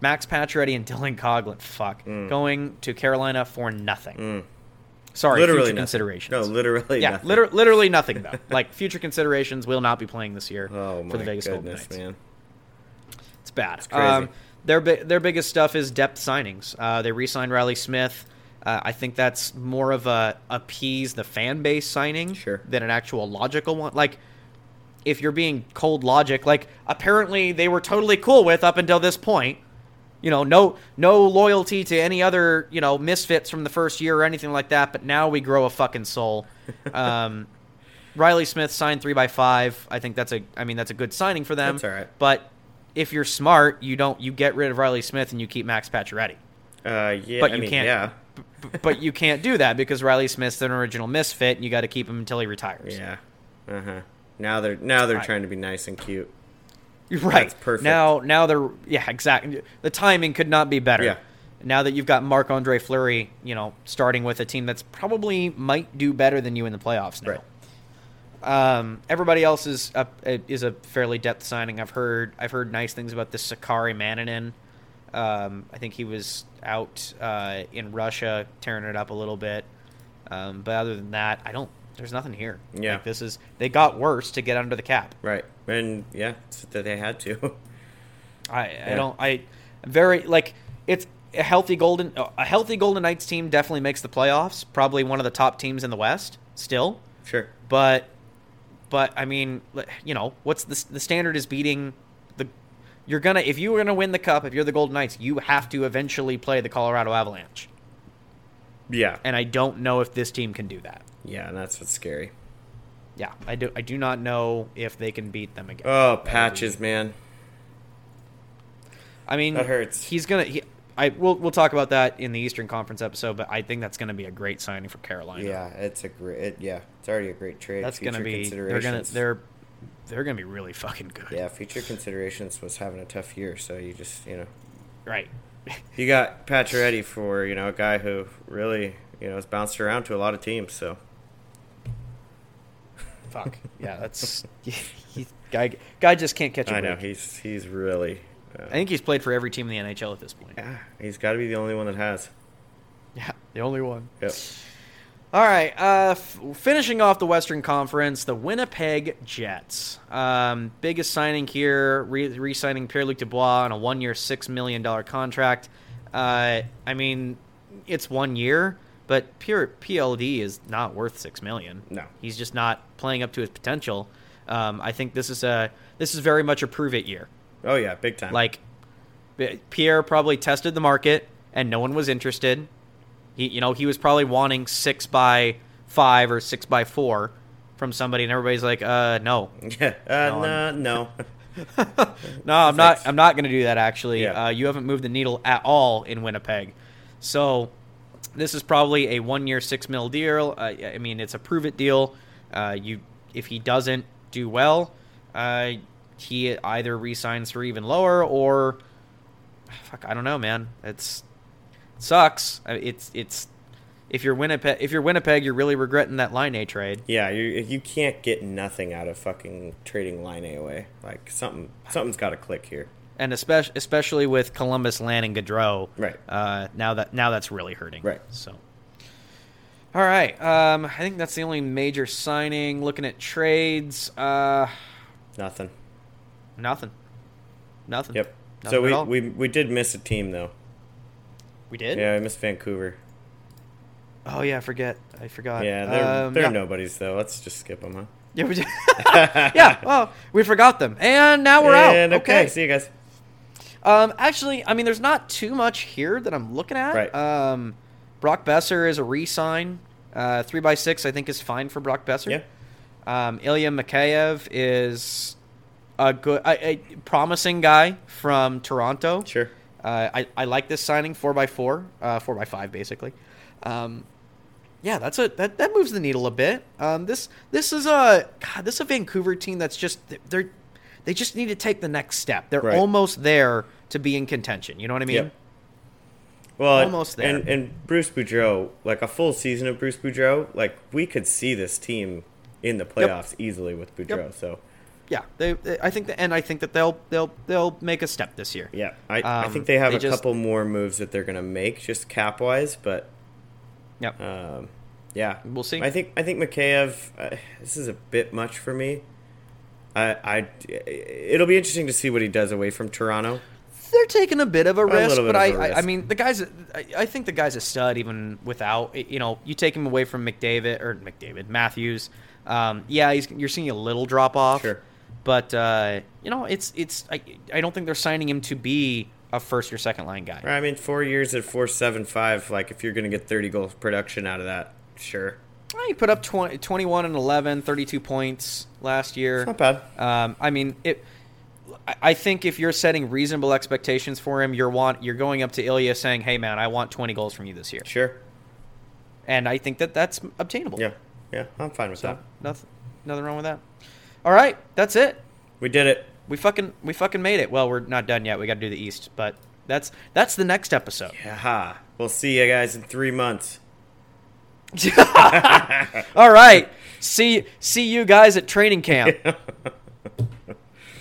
Max Pacioretty and Dylan Coghlan, fuck, mm. going to Carolina for nothing. Mm. Sorry, literally future nothing. considerations. No, literally, yeah, nothing. Liter- literally nothing though. like future considerations will not be playing this year oh, for the Vegas goodness, Golden Knights. Man. It's bad. It's crazy. Um, their their biggest stuff is depth signings. Uh, they re-signed Reilly Smith. Uh, I think that's more of a appease the fan base signing sure. than an actual logical one. Like, if you're being cold logic, like apparently they were totally cool with up until this point. You know, no no loyalty to any other you know misfits from the first year or anything like that. But now we grow a fucking soul. Um, Reilly Smith signed three by five. I think that's a I mean that's a good signing for them. That's all right. But if you're smart, you don't you get rid of Reilly Smith and you keep Max Pacioretty. Uh, yeah, but I you mean, can't. Yeah. but you can't do that because Reilly Smith's an original misfit, and you got to keep him until he retires. Yeah. Uh huh. Now they're now they're Right. trying to be nice and cute. Right. That's perfect. Now, now they're yeah, exactly. The timing could not be better. Yeah. Now that you've got Marc Andre Fleury, you know, starting with a team that's probably might do better than you in the playoffs now. Right. Um, everybody else is a, is a fairly depth signing. I've heard I've heard nice things about this Sakari Manninen. Um, I think he was out uh, in Russia tearing it up a little bit. Um, but other than that, I don't. There's nothing here. Yeah. Like, this is they got worse to get under the cap. Right. And yeah, that they had to. I, I don't I very like it's a healthy golden a healthy Golden Knights team definitely makes the playoffs. Probably one of the top teams in the West still, sure. but but I mean, you know, what's the the standard is beating the you're gonna if you're gonna win the cup if you're the Golden Knights you have to eventually play the Colorado Avalanche, Yeah. and I don't know if this team can do that. Yeah, and that's what's scary. Yeah, I do. I do not know if they can beat them again. Oh, That would be- patches, man. I mean, That hurts. He's gonna. He, I we'll we'll talk about that in the Eastern Conference episode, but I think that's going to be a great signing for Carolina. Yeah, it's a great. It, yeah, it's already a great trade. that's going to Future be. They're gonna they're they're going to be really fucking good. Yeah, future considerations was having a tough year, so you just you know Right. You got Pacioretty for you know a guy who really you know has bounced around to a lot of teams. So Fuck. Yeah, that's he, guy. Guy just can't catch a I know break. he's he's really. Uh, I think he's played for every team in the NHL at this point. yeah, he's got to be the only one that has. Yeah, the only one. Yep. All right, uh, f- finishing off the Western Conference, the Winnipeg Jets. Um, biggest signing here, re- re-signing Pierre-Luc Dubois on a one-year, six million dollar contract. Uh, I mean, it's one year, but pure PLD is not worth six million. No. he's just not playing up to his potential. Um, I think this is a this is very much a prove it year. Oh yeah, big time. Like Pierre probably tested the market and no one was interested. He you know he was probably wanting six by five or six by four from somebody, and everybody's like, uh, no, yeah, uh, No, no, no. no, I'm not. I'm not going to do that. Actually, Yeah. uh, you haven't moved the needle at all in Winnipeg, so this is probably a one-year, six mil deal. Uh, I mean, it's a prove-it deal. Uh, you, if he doesn't do well, uh, he either resigns for even lower or, fuck, I don't know, man. It's it sucks. It's it's if you're Winnipeg, if you're Winnipeg, you're really regretting that Laine trade. Yeah, you you can't get nothing out of fucking trading Laine away. Like something something's got to click here. and especially especially with Columbus landing Gaudreau, Right. Uh, now that now that's really hurting, Right. So, all right, um, I think that's the only major signing. Looking at trades, uh, Nothing. nothing, nothing. Yep. Nothing so we, we we did miss a team though. We did. Yeah, we missed Vancouver. Oh yeah, I forget. I forgot. Yeah, they're Um, they're yeah. nobodies though. Let's just skip them, huh? Yeah, we did. yeah. Well, we forgot them, and now we're and out. okay. Okay. see you guys. Um, actually, I mean, there's not too much here that I'm looking at. Right. Um, Brock Boeser is a re-sign. Uh, three by six, I think, is fine for Brock Boeser. Yeah. Um, Ilya Mikheyev is a good, a, a promising guy from Toronto. Sure. Uh, I, I like this signing four by four, uh, four by five basically. Um, yeah, that's a that, that moves the needle a bit. Um, this this is a God, this is a Vancouver team that's just they're they just need to take the next step. They're Right. almost there to be in contention. You know what I mean? Yep. Well, Almost there. And and Bruce Boudreau, like a full season of Bruce Boudreau, like we could see this team in the playoffs easily with Boudreau. Yep. So Yeah, they, they- I think that, and I think that they'll they'll they'll make a step this year. yeah, I, I Um, think they have they a just- couple more moves that they're gonna make just cap wise, but Yep. um, yeah, We'll see. I think I think Mikheyev, uh, this is a bit much for me. I, I it'll be interesting to see what he does away from Toronto. they're taking a bit of a risk, little but I, a I, I risk. mean, the guy's, I, I think the guy's a stud even without, you know, you take him away from McDavid or McDavid Matthews. Um, yeah, he's, you're seeing a little drop off, Sure. But uh, you know, it's it's. I, I don't think they're signing him to be a first or second line guy. I mean, four years at four seven five. Like if you're gonna get thirty goals production out of that, sure, Well, He put up 20, 21 and 11, 32 points last year. it's not bad. Um, I mean, it. I- I think if you're setting reasonable expectations for him, you're want you're going up to Ilya saying, "Hey, man, I want 20 goals from you this year," Sure. and I think that that's obtainable. Yeah, yeah, I'm fine with So that. nothing, nothing wrong with that. All right, that's it. We did it. We fucking we fucking made it. Well, we're not done yet. We got to do the East, but that's that's the next episode. Yeah. We'll see you guys in three months. All right, see see you guys at training camp.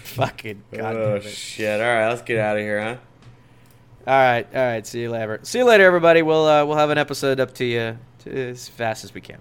fucking god. oh shit! All right, let's get out of here, huh? All right, all right. See you later. See you later, everybody. We'll uh, we'll have an episode up to you to, as fast as we can.